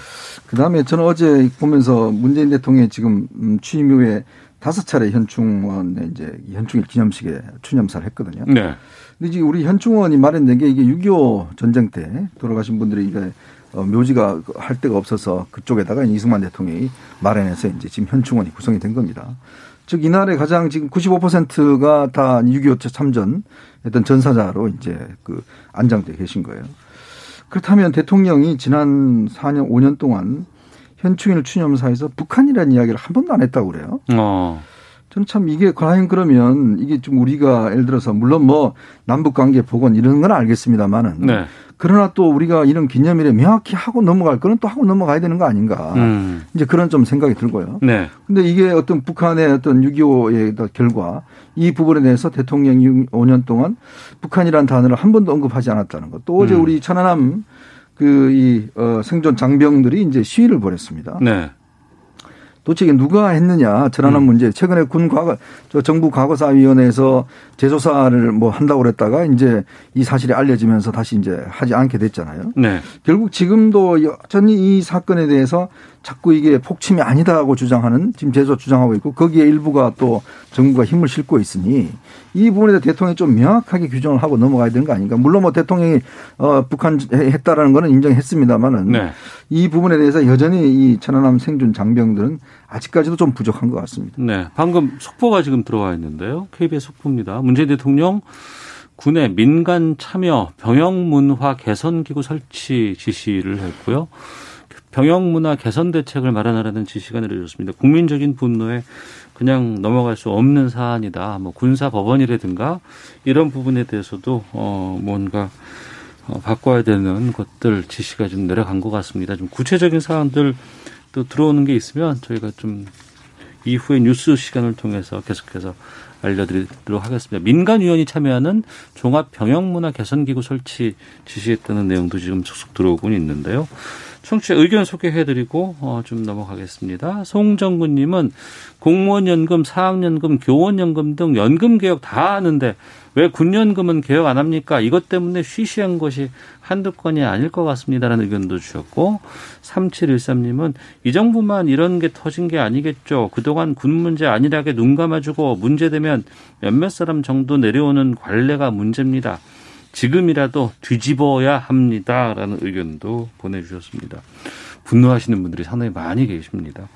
I: 그 다음에 저는 어제 보면서 문재인 대통령이 지금 음, 취임 이후에 다섯 차례 현충원에 이제 현충일 기념식에 추념사를 했거든요.
C: 네.
I: 근데 이제 우리 현충원이 마련된 게 이게 6.25 전쟁 때 돌아가신 분들이 이게 어, 묘지가 할 데가 없어서 그쪽에다가 이승만 대통령이 마련해서 이제 지금 현충원이 구성이 된 겁니다. 즉 이날에 가장 지금 95%가 다 6.25 참전 했던 전사자로 이제 그 안장돼 계신 거예요. 그렇다면 대통령이 지난 4년, 5년 동안 현충일 추념사에서 북한이라는 이야기를 한 번도 안 했다고 그래요.
C: 어.
I: 저는 참 이게 과연 그러면 이게 좀 우리가 예를 들어서 물론 뭐 남북 관계 복원 이런 건 알겠습니다만은
C: 네.
I: 그러나 또 우리가 이런 기념일에 명확히 하고 넘어갈 거는 또 하고 넘어가야 되는 거 아닌가.
C: 음.
I: 이제 그런 좀 생각이 들고요.
C: 네.
I: 근데 이게 어떤 북한의 어떤 6.25의 결과 이 부분에 대해서 대통령이 5년 동안 북한이라는 단어를 한 번도 언급하지 않았다는 것. 또 어제
C: 음.
I: 우리 천안함 그이 어, 생존 장병들이 이제 시위를 벌였습니다.
C: 네.
I: 도대체 누가 했느냐 전환한
C: 음.
I: 문제. 최근에 군 과거 저 정부 과거사위원회에서 재조사를 뭐 한다고 그랬다가 이제 이 사실이 알려지면서 다시 이제 하지 않게 됐잖아요.
C: 네.
I: 결국 지금도 여전히 이 사건에 대해서 자꾸 이게 폭침이 아니다고 주장하는 지금 제조 주장하고 있고 거기에 일부가 또 정부가 힘을 싣고 있으니 이 부분에 대해 대통령이 좀 명확하게 규정을 하고 넘어가야 되는 거 아닌가. 물론 뭐 대통령이 어 북한 했다라는 거는 인정했습니다만은
C: 네.
I: 이 부분에 대해서 여전히 이 천안함 생존 장병들은 아직까지도 좀 부족한 것 같습니다.
C: 네. 방금 속보가 지금 들어와 있는데요. KBS 속보입니다. 문재인 대통령 군의 민간 참여 병영 문화 개선 기구 설치 지시를 했고요. 병영 문화 개선 대책을 마련하라는 지시가 내려졌습니다. 국민적인 분노에 그냥 넘어갈 수 없는 사안이다. 뭐 군사 법원이라든가 이런 부분에 대해서도 어 뭔가 어 바꿔야 되는 것들 지시가 좀 내려간 것 같습니다. 좀 구체적인 사안들 또 들어오는 게 있으면 저희가 좀 이후에 뉴스 시간을 통해서 계속해서 알려드리도록 하겠습니다. 민간위원이 참여하는 종합병영문화 개선기구 설치 지시했다는 내용도 지금 속속 들어오고 있는데요. 청취자 의견 소개해드리고 어, 좀 넘어가겠습니다. 송정구님은 공무원연금, 사학연금, 교원연금 등 연금 개혁 다 하는데 왜 군연금은 개혁 안 합니까? 이것 때문에 쉬쉬한 것이 한두 건이 아닐 것 같습니다라는 의견도 주셨고 3713님은 이 정부만 이런 게 터진 게 아니겠죠. 그동안 군 문제 안일하게 눈 감아주고 문제되면 몇몇 사람 정도 내려오는 관례가 문제입니다. 지금이라도 뒤집어야 합니다라는 의견도 보내주셨습니다. 분노하시는 분들이 상당히 많이 계십니다.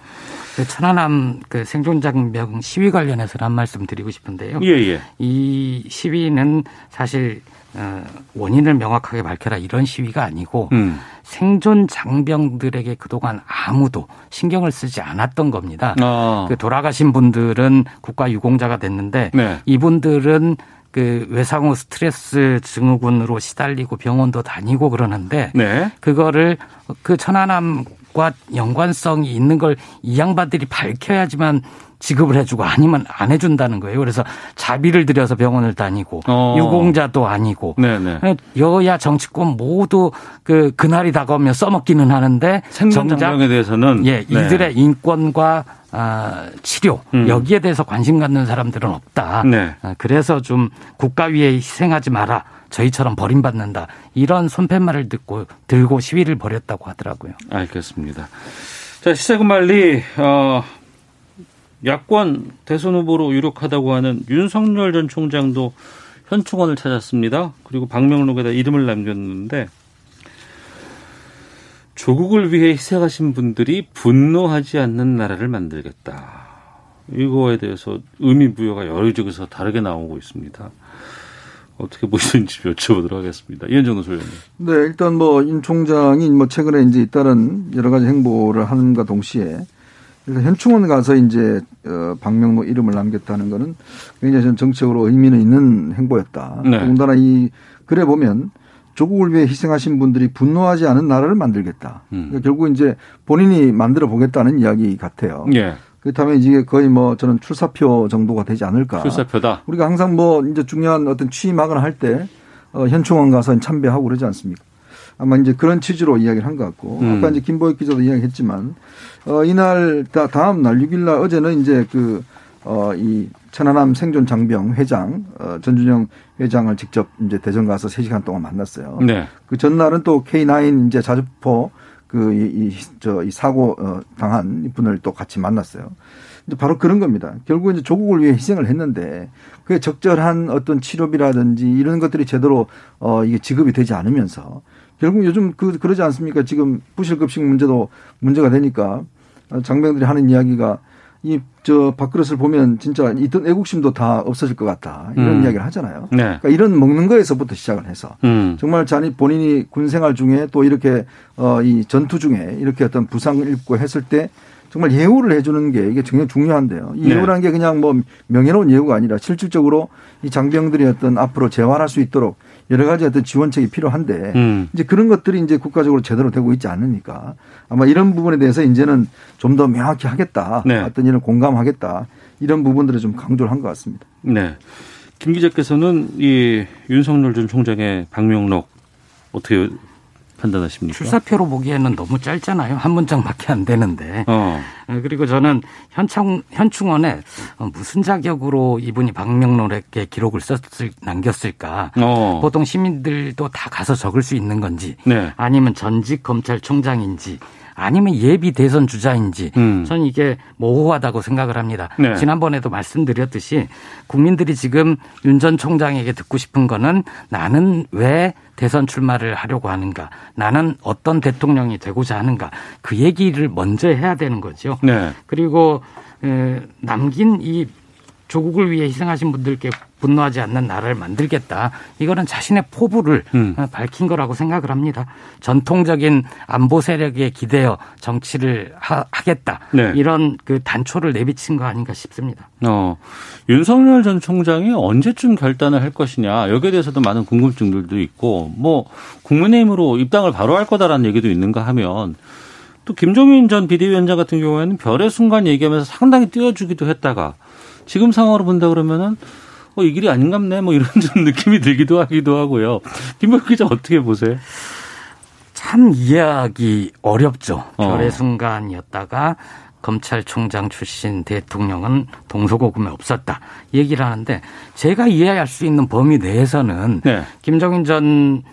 J: 그 천안함 그 생존장병 시위 관련해서 한 말씀 드리고 싶은데요.
C: 예, 예.
J: 이 시위는 사실 어, 원인을 명확하게 밝혀라 이런 시위가 아니고
C: 음.
J: 생존 장병들에게 그동안 아무도 신경을 쓰지 않았던 겁니다.
C: 아.
J: 그 돌아가신 분들은 국가 유공자가 됐는데
C: 네.
J: 이분들은 그 외상후 스트레스 증후군으로 시달리고 병원도 다니고 그러는데
C: 네.
J: 그거를 그 천안함과 연관성이 있는 걸 이 양반들이 밝혀야지만 지급을 해주고 아니면 안 해준다는 거예요. 그래서 자비를 들여서 병원을 다니고
C: 어.
J: 유공자도 아니고
C: 네네.
J: 여야 정치권 모두 그 그날이 다가오면 써먹기는 하는데
C: 생존 장병에 대해서는
J: 예
C: 네.
J: 이들의 인권과 아, 치료
C: 음.
J: 여기에 대해서 관심 갖는 사람들은 없다.
C: 네.
J: 아, 그래서 좀 국가 위에 희생하지 마라. 저희처럼 버림받는다. 이런 손팻말을 듣고 들고 시위를 벌였다고 하더라고요.
C: 알겠습니다. 자, 시세금 관리, 어, 야권 대선 후보로 유력하다고 하는 윤석열 전 총장도 현충원을 찾았습니다. 그리고 방명록에다 이름을 남겼는데, 조국을 위해 희생하신 분들이 분노하지 않는 나라를 만들겠다. 이거에 대해서 의미 부여가 여러 쪽에서 다르게 나오고 있습니다. 어떻게 보시는지 여쭤보도록 하겠습니다. 이현정 소장님.
I: 네, 일단 뭐 윤 총장이 뭐 최근에 이제 잇따른 여러 가지 행보를 하는과 동시에 일단 현충원 가서 이제 어 박명록 이름을 남겼다는 거는 굉장히 전 정치적으로 의미는 있는 행보였다.
C: 네.
I: 더군다나 이 글에 보면 조국을 위해 희생하신 분들이 분노하지 않은 나라를 만들겠다.
C: 음.
I: 그러니까 결국 이제 본인이 만들어 보겠다는 이야기 같아요.
C: 예.
I: 그렇다면 이게 거의 뭐 저는 출사표 정도가 되지 않을까.
C: 출사표다.
I: 우리가 항상 뭐 이제 중요한 어떤 취임하거나 할때 어, 현충원 가서 참배하고 그러지 않습니까? 아마 이제 그런 취지로 이야기를 한 것 같고
C: 음.
I: 아까 이제 김보익 기자도 이야기했지만 어, 이날 다 다음 날 6일날 어제는 이제 그 어, 이 천안함 생존 장병 회장 어, 전준영 회장을 직접 이제 대전 가서 3시간 동안 만났어요.
C: 네.
I: 그 전날은 또 K9 이제 자주포 그이저이 사고 어, 당한 분을 또 같이 만났어요. 이제 바로 그런 겁니다. 결국 이제 조국을 위해 희생을 했는데 그게 적절한 어떤 치료비라든지 이런 것들이 제대로 어 이게 지급이 되지 않으면서 결국 요즘 그 그러지 않습니까? 지금 부실급식 문제도 문제가 되니까 어, 장병들이 하는 이야기가 이 저 밥그릇을 보면 진짜 있던 애국심도 다 없어질 것 같다 이런
C: 음.
I: 이야기를 하잖아요.
C: 네.
I: 그러니까 이런 먹는 거에서부터 시작을 해서
C: 음.
I: 정말 자니 본인이 군 생활 중에 또 이렇게 어이 전투 중에 이렇게 어떤 부상을 입고 했을 때 정말 예우를 해주는 게 이게 굉장히 중요한데요. 이
C: 네.
I: 예우라는 게 그냥 뭐 명예로운 예우가 아니라 실질적으로 이 장병들이 어떤 앞으로 재활할 수 있도록 여러 가지 어떤 지원책이 필요한데
C: 음.
I: 이제 그런 것들이 이제 국가적으로 제대로 되고 있지 않으니까 아마 이런 부분에 대해서 이제는 좀 더 명확히 하겠다.
C: 네.
I: 어떤 일을 공감하겠다. 이런 부분들을 좀 강조를 한 것 같습니다.
C: 네. 김 기자께서는 이 윤석열 전 총장의 방명록 어떻게 판단하십니까?
J: 출사표로 보기에는 너무 짧잖아요. 한 문장밖에 안 되는데.
C: 어.
J: 어, 그리고 저는 현창, 현충원에 어, 무슨 자격으로 이분이 박명록에 기록을 썼을, 남겼을까.
C: 어.
J: 보통 시민들도 다 가서 적을 수 있는 건지.
C: 네.
J: 아니면 전직 검찰총장인지. 아니면 예비 대선 주자인지
C: 음.
J: 저는 이게 모호하다고 생각을 합니다.
C: 네.
J: 지난번에도 말씀드렸듯이 국민들이 지금 윤 전 총장에게 듣고 싶은 거는 나는 왜 대선 출마를 하려고 하는가, 나는 어떤 대통령이 되고자 하는가 그 얘기를 먼저 해야 되는 거죠.
C: 네.
J: 그리고 에, 남긴 이 조국을 위해 희생하신 분들께 분노하지 않는 나라를 만들겠다. 이거는 자신의 포부를
C: 음.
J: 어, 밝힌 거라고 생각을 합니다. 전통적인 안보 세력에 기대어 정치를 하, 겠다
C: 네.
J: 이런 그 단초를 내비친 거 아닌가 싶습니다.
C: 어, 윤석열 전 총장이 언제쯤 결단을 할 것이냐 여기에 대해서도 많은 궁금증들도 있고 뭐 국민의힘으로 입당을 바로 할 거다라는 얘기도 있는가 하면 또 김종인 전 비대위원장 같은 경우에는 별의 순간 얘기하면서 상당히 띄워주기도 했다가 지금 상황으로 본다 그러면은 어, 이 길이 아닌갑네 뭐 이런 좀 느낌이 들기도 하기도 하고요. 김박 기자 어떻게 보세요?
J: 참 이해하기 어렵죠.
C: 어.
J: 별의 순간이었다가 검찰총장 출신 대통령은 동서고금에 없었다. 얘기를 하는데 제가 이해할 수 있는 범위 내에서는
C: 네.
J: 김정인 전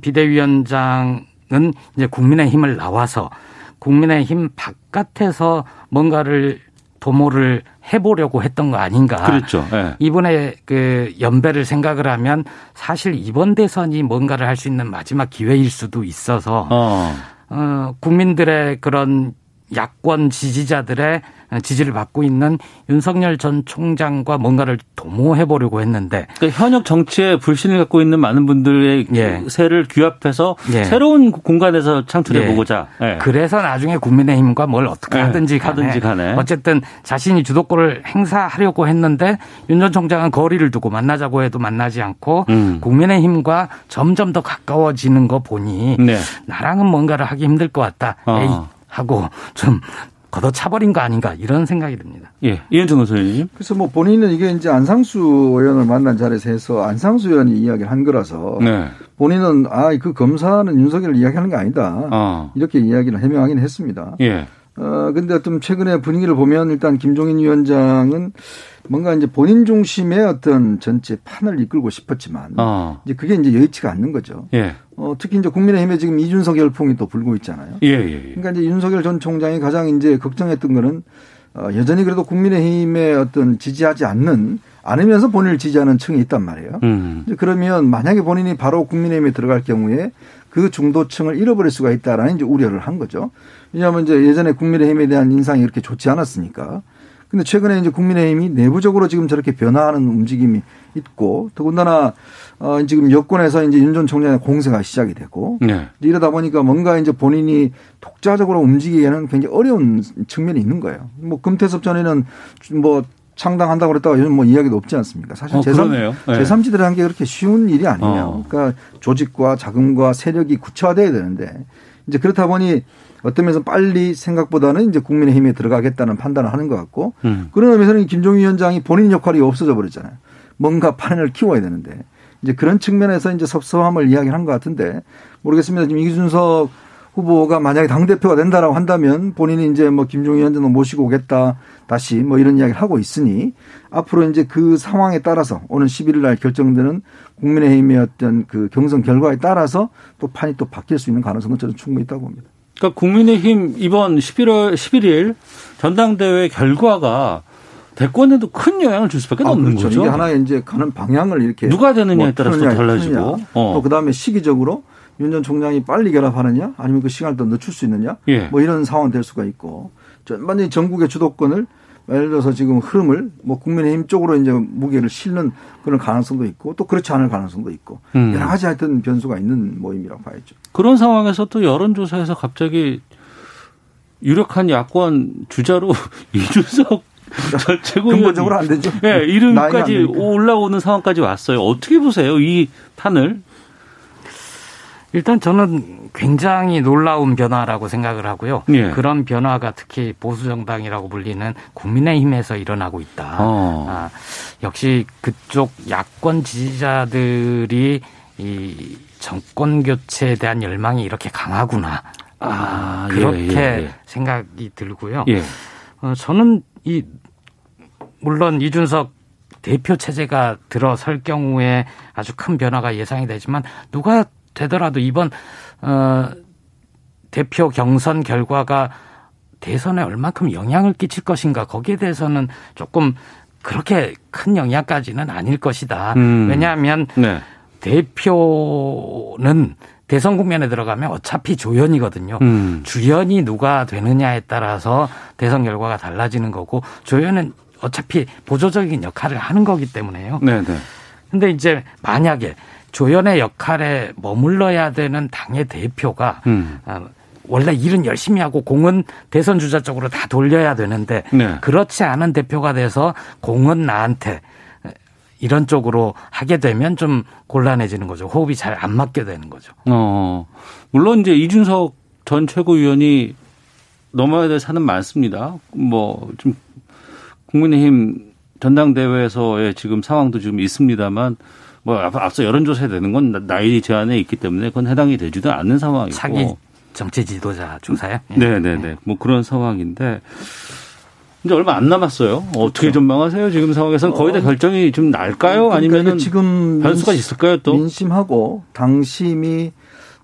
J: 비대위원장은 이제 국민의힘을 나와서 국민의힘 바깥에서 뭔가를 도모를 해보려고 했던 거 아닌가.
C: 그렇죠. 예.
J: 이번에 그 연배를 생각을 하면 사실 이번 대선이 뭔가를 할 수 있는 마지막 기회일 수도 있어서
C: 어.
J: 어, 국민들의 그런 야권 지지자들의 지지를 받고 있는 윤석열 전 총장과 뭔가를 도모해 보려고 했는데
C: 그러니까 현역 정치에 불신을 갖고 있는 많은 분들의
J: 예.
C: 세를 규합해서
J: 예.
C: 새로운 공간에서 창출해 보고자. 예.
J: 그래서 나중에 국민의힘과 뭘 어떻게
C: 네,
J: 하든지 간에,
C: 하든지 간에.
J: 어쨌든 자신이 주도권을 행사하려고 했는데 윤 전 총장은 거리를 두고 만나자고 해도 만나지 않고
C: 음.
J: 국민의힘과 점점 더 가까워지는 거 보니
C: 네.
J: 나랑은 뭔가를 하기 힘들 것 같다.
C: 어.
J: 하고 좀 걷어차버린 거 아닌가 이런 생각이 듭니다.
C: 예, 이현정 선생님.
I: 그래서 뭐 본인은 이게 이제 안상수 의원을 만난 자리에서 해서 안상수 의원이 이야기를 한 거라서
C: 네.
I: 본인은 아 그 검사는 윤석열을 이야기하는 게 아니다
C: 어.
I: 이렇게 이야기를 해명하긴 했습니다.
C: 예.
I: 어 근데 좀 최근에 분위기를 보면 일단 김종인 위원장은 뭔가 이제 본인 중심의 어떤 전체 판을 이끌고 싶었지만
C: 어.
I: 이제 그게 이제 여의치가 않는 거죠.
C: 예.
I: 어, 특히 이제 국민의힘에 지금 이준석 열풍이 또 불고 있잖아요.
C: 예, 예, 예.
I: 그러니까 이제 윤석열 전 총장이 가장 이제 걱정했던 거는 어, 여전히 그래도 국민의힘에 어떤 지지하지 않는 않으면서 본인을 지지하는 층이 있단 말이에요.
C: 음.
I: 그러면 만약에 본인이 바로 국민의힘에 들어갈 경우에 그 중도층을 잃어버릴 수가 있다라는 이제 우려를 한 거죠. 왜냐하면 이제 예전에 국민의힘에 대한 인상이 이렇게 좋지 않았으니까. 근데 최근에 이제 국민의힘이 내부적으로 지금 저렇게 변화하는 움직임이 있고 더군다나 어 지금 여권에서 이제 윤 전 총장의 공세가 시작이 되고
C: 네.
I: 이러다 보니까 뭔가 이제 본인이 독자적으로 움직이기에는 굉장히 어려운 측면이 있는 거예요. 뭐 금태섭 전에는 뭐 창당한다고 그랬다가 요즘 뭐 이야기도 없지 않습니까? 사실
C: 어,
I: 제3,
C: 그러네요. 네.
I: 제3지대를 한 게 그렇게 쉬운 일이 아니에요.
C: 어.
I: 그러니까 조직과 자금과 세력이 구체화돼야 되는데 이제 그렇다 보니 어떤 면에서 빨리 생각보다는 이제 국민의힘에 들어가겠다는 판단을 하는 것 같고
C: 음.
I: 그런 의미에서는 김종인 위원장이 본인 역할이 없어져 버렸잖아요. 뭔가 판을 키워야 되는데 이제 그런 측면에서 이제 섭섭함을 이야기를 한것 같은데 모르겠습니다. 지금 이준석 후보가 만약에 당 대표가 된다라고 한다면 본인이 이제 뭐 김종인 위원장도 모시고 오겠다 다시 뭐 이런 이야기를 하고 있으니 앞으로 이제 그 상황에 따라서 오는 11일 날 결정되는 국민의힘의 어떤 그 경선 결과에 따라서 또 판이 또 바뀔 수 있는 가능성은 저는 충분히 있다고 봅니다.
C: 그러니까 국민의힘 이번 11월 11일 전당대회 결과가 대권에도 큰 영향을 줄 수밖에
I: 아,
C: 없는
I: 그렇죠.
C: 거죠.
I: 이게 하나의 이제 가는 방향을 이렇게
C: 누가 되느냐에 따라서 또
I: 푸느냐,
C: 달라지고. 어.
I: 또 그다음에 시기적으로 윤 전 총장이 빨리 결합하느냐 아니면 그 시간을 더 늦출 수 있느냐
C: 예.
I: 뭐 이런 상황 될 수가 있고 전반적인 전국의 주도권을 예를 들어서 지금 흐름을 뭐 국민의힘 쪽으로 이제 무게를 실는 그런 가능성도 있고 또 그렇지 않을 가능성도 있고
C: 음.
I: 여러 가지 하여튼 변수가 있는 모임이라고 봐야죠.
C: 그런 상황에서 또 여론조사에서 갑자기 유력한 야권 주자로 이준석 전 최고위원이
I: 근본적으로 안 되죠.
C: 예,
I: 안
C: 이름까지. 올라오는 상황까지 왔어요. 어떻게 보세요? 이 판을?
J: 일단 저는 굉장히 놀라운 변화라고 생각을 하고요.
C: 예.
J: 그런 변화가 특히 보수 정당이라고 불리는 국민의힘에서 일어나고 있다.
C: 어.
J: 아, 역시 그쪽 야권 지지자들이 이 정권 교체에 대한 열망이 이렇게 강하구나.
C: 아, 예,
J: 그렇게
C: 예, 예.
J: 생각이 들고요.
C: 예.
J: 어, 저는 이 물론 이준석 대표 체제가 들어설 경우에 아주 큰 변화가 예상이 되지만 누가 되더라도 이번 어 대표 경선 결과가 대선에 얼만큼 영향을 끼칠 것인가 거기에 대해서는 조금 그렇게 큰 영향까지는 아닐 것이다.
C: 음.
J: 왜냐하면
C: 네.
J: 대표는 대선 국면에 들어가면 어차피 조연이거든요.
C: 음.
J: 주연이 누가 되느냐에 따라서 대선 결과가 달라지는 거고 조연은 어차피 보조적인 역할을 하는 거기 때문에요.
C: 네, 네.
J: 근데 이제 만약에 조연의 역할에 머물러야 되는 당의 대표가
C: 음.
J: 아, 원래 일은 열심히 하고 공은 대선 주자 쪽으로 다 돌려야 되는데
C: 네.
J: 그렇지 않은 대표가 돼서 공은 나한테 이런 쪽으로 하게 되면 좀 곤란해지는 거죠. 호흡이 잘 안 맞게 되는 거죠.
C: 어, 물론 이제 이준석 전 최고위원이 넘어야 될 산은 많습니다. 뭐, 좀, 국민의힘 전당대회에서의 지금 상황도 지금 있습니다만, 뭐, 앞- 앞서 여론조사에 되는 건 나이 제한에 있기 때문에 그건 해당이 되지도 않는 상황이고.
J: 차기 정치 지도자 조사요? 예.
C: 네네 네. 뭐 그런 상황인데, 이제 얼마 안 남았어요. 어떻게 전망하세요? 지금 상황에서는 거의 다 결정이 좀 날까요?
I: 이게 지금
C: 변수가 있을까요? 또?
I: 민심하고 당심이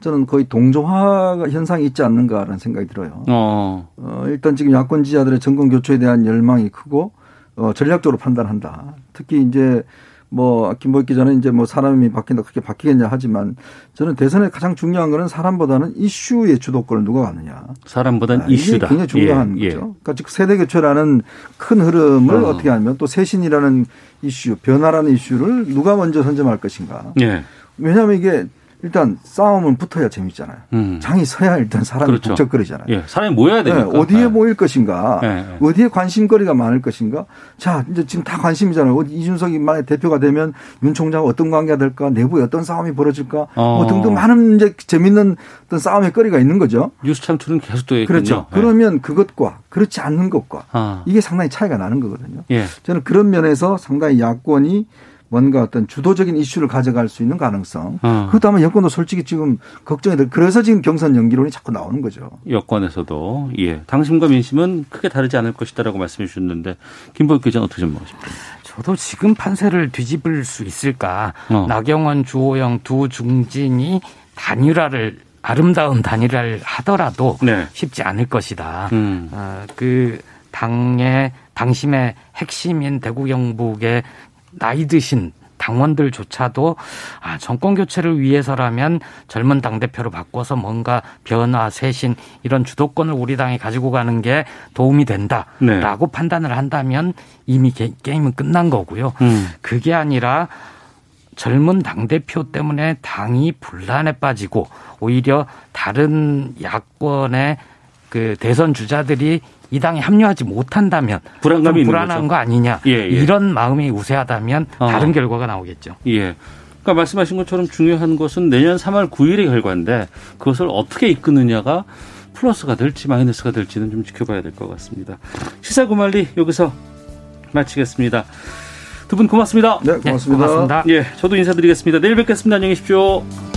I: 저는 거의 동조화 현상이 있지 않는가라는 생각이 들어요.
C: 어.
I: 어, 일단 지금 야권 지지자들의 정권 교체에 대한 열망이 크고 어, 전략적으로 판단한다. 특히 이제 뭐 김보익 기자는 이제 뭐 사람이 바뀐다 그렇게 바뀌겠냐 하지만 저는 대선에 가장 중요한 거는 사람보다는 이슈의 주도권을 누가 갖느냐.
C: 사람보단
I: 아,
C: 이슈다.
I: 굉장히 중요한
C: 예, 예.
I: 거죠. 그러니까 즉 세대 교체라는 큰 흐름을
C: 어.
I: 어. 떻게 하면 또 쇄신이라는 이슈, 변화라는 이슈를 누가 먼저 선점할 것인가.
C: 예.
I: 왜냐하면 이게 일단 싸움은 붙어야 재밌잖아요. 음. 장이 서야 일단 사람이 그렇죠. 북적거리잖아요.
C: 예, 사람이 모여야 되니까.
I: 네, 어디에 네. 모일 것인가, 네. 어디에 관심거리가 많을 것인가. 자, 이제 지금 다 관심이잖아요. 이준석이 만약 대표가 되면 윤 총장 어떤 관계가 될까, 내부에 어떤 싸움이 벌어질까, 뭐 어. 뭐 등등 많은 이제 재밌는 어떤 싸움의 거리가 있는 거죠.
C: 뉴스 참투는 계속 또
I: 그렇죠. 네. 그러면 그것과 그렇지 않는 것과 아. 이게 상당히 차이가 나는 거거든요. 예. 저는 그런 면에서 상당히 야권이 뭔가 어떤 주도적인 이슈를 가져갈 수 있는 가능성. 어. 그것도 아마 여권도 솔직히 지금 걱정이 돼. 그래서 지금 경선 연기론이 자꾸 나오는 거죠.
C: 여권에서도 예 당심과 민심은 크게 다르지 않을 것이다라고 말씀해 주셨는데 김보혁 기자는 어떻게 전망하십니까?
J: 저도 지금 판세를 뒤집을 수 있을까? 어. 나경원, 주호영 두 중진이 단일화를 아름다운 단일화를 하더라도 네. 쉽지 않을 것이다. 음. 어, 그 당의 당심의 핵심인 대구 경북의 나이 드신 당원들조차도 아, 정권 교체를 위해서라면 젊은 당대표로 바꿔서 뭔가 변화, 쇄신 이런 주도권을 우리 당이 가지고 가는 게 도움이 된다라고 네. 판단을 한다면 이미 게, 임은 끝난 거고요. 음. 그게 아니라 젊은 당대표 때문에 당이 분란에 빠지고 오히려 다른 야권의 그 대선 주자들이 이 당에 합류하지 못한다면 불안감이 불안한 거죠. 거 아니냐 예, 예. 이런 마음이 우세하다면 어. 다른 결과가 나오겠죠.
C: 예. 그러니까 말씀하신 것처럼 중요한 것은 내년 3월 9일의 결과인데 그것을 어떻게 이끄느냐가 플러스가 될지 마이너스가 될지는 좀 지켜봐야 될 것 같습니다. 시사구말리 여기서 마치겠습니다. 두 분 고맙습니다.
I: 네, 고맙습니다. 네,
J: 고맙습니다.
C: 예, 저도 인사드리겠습니다. 내일 뵙겠습니다. 안녕히 계십시오.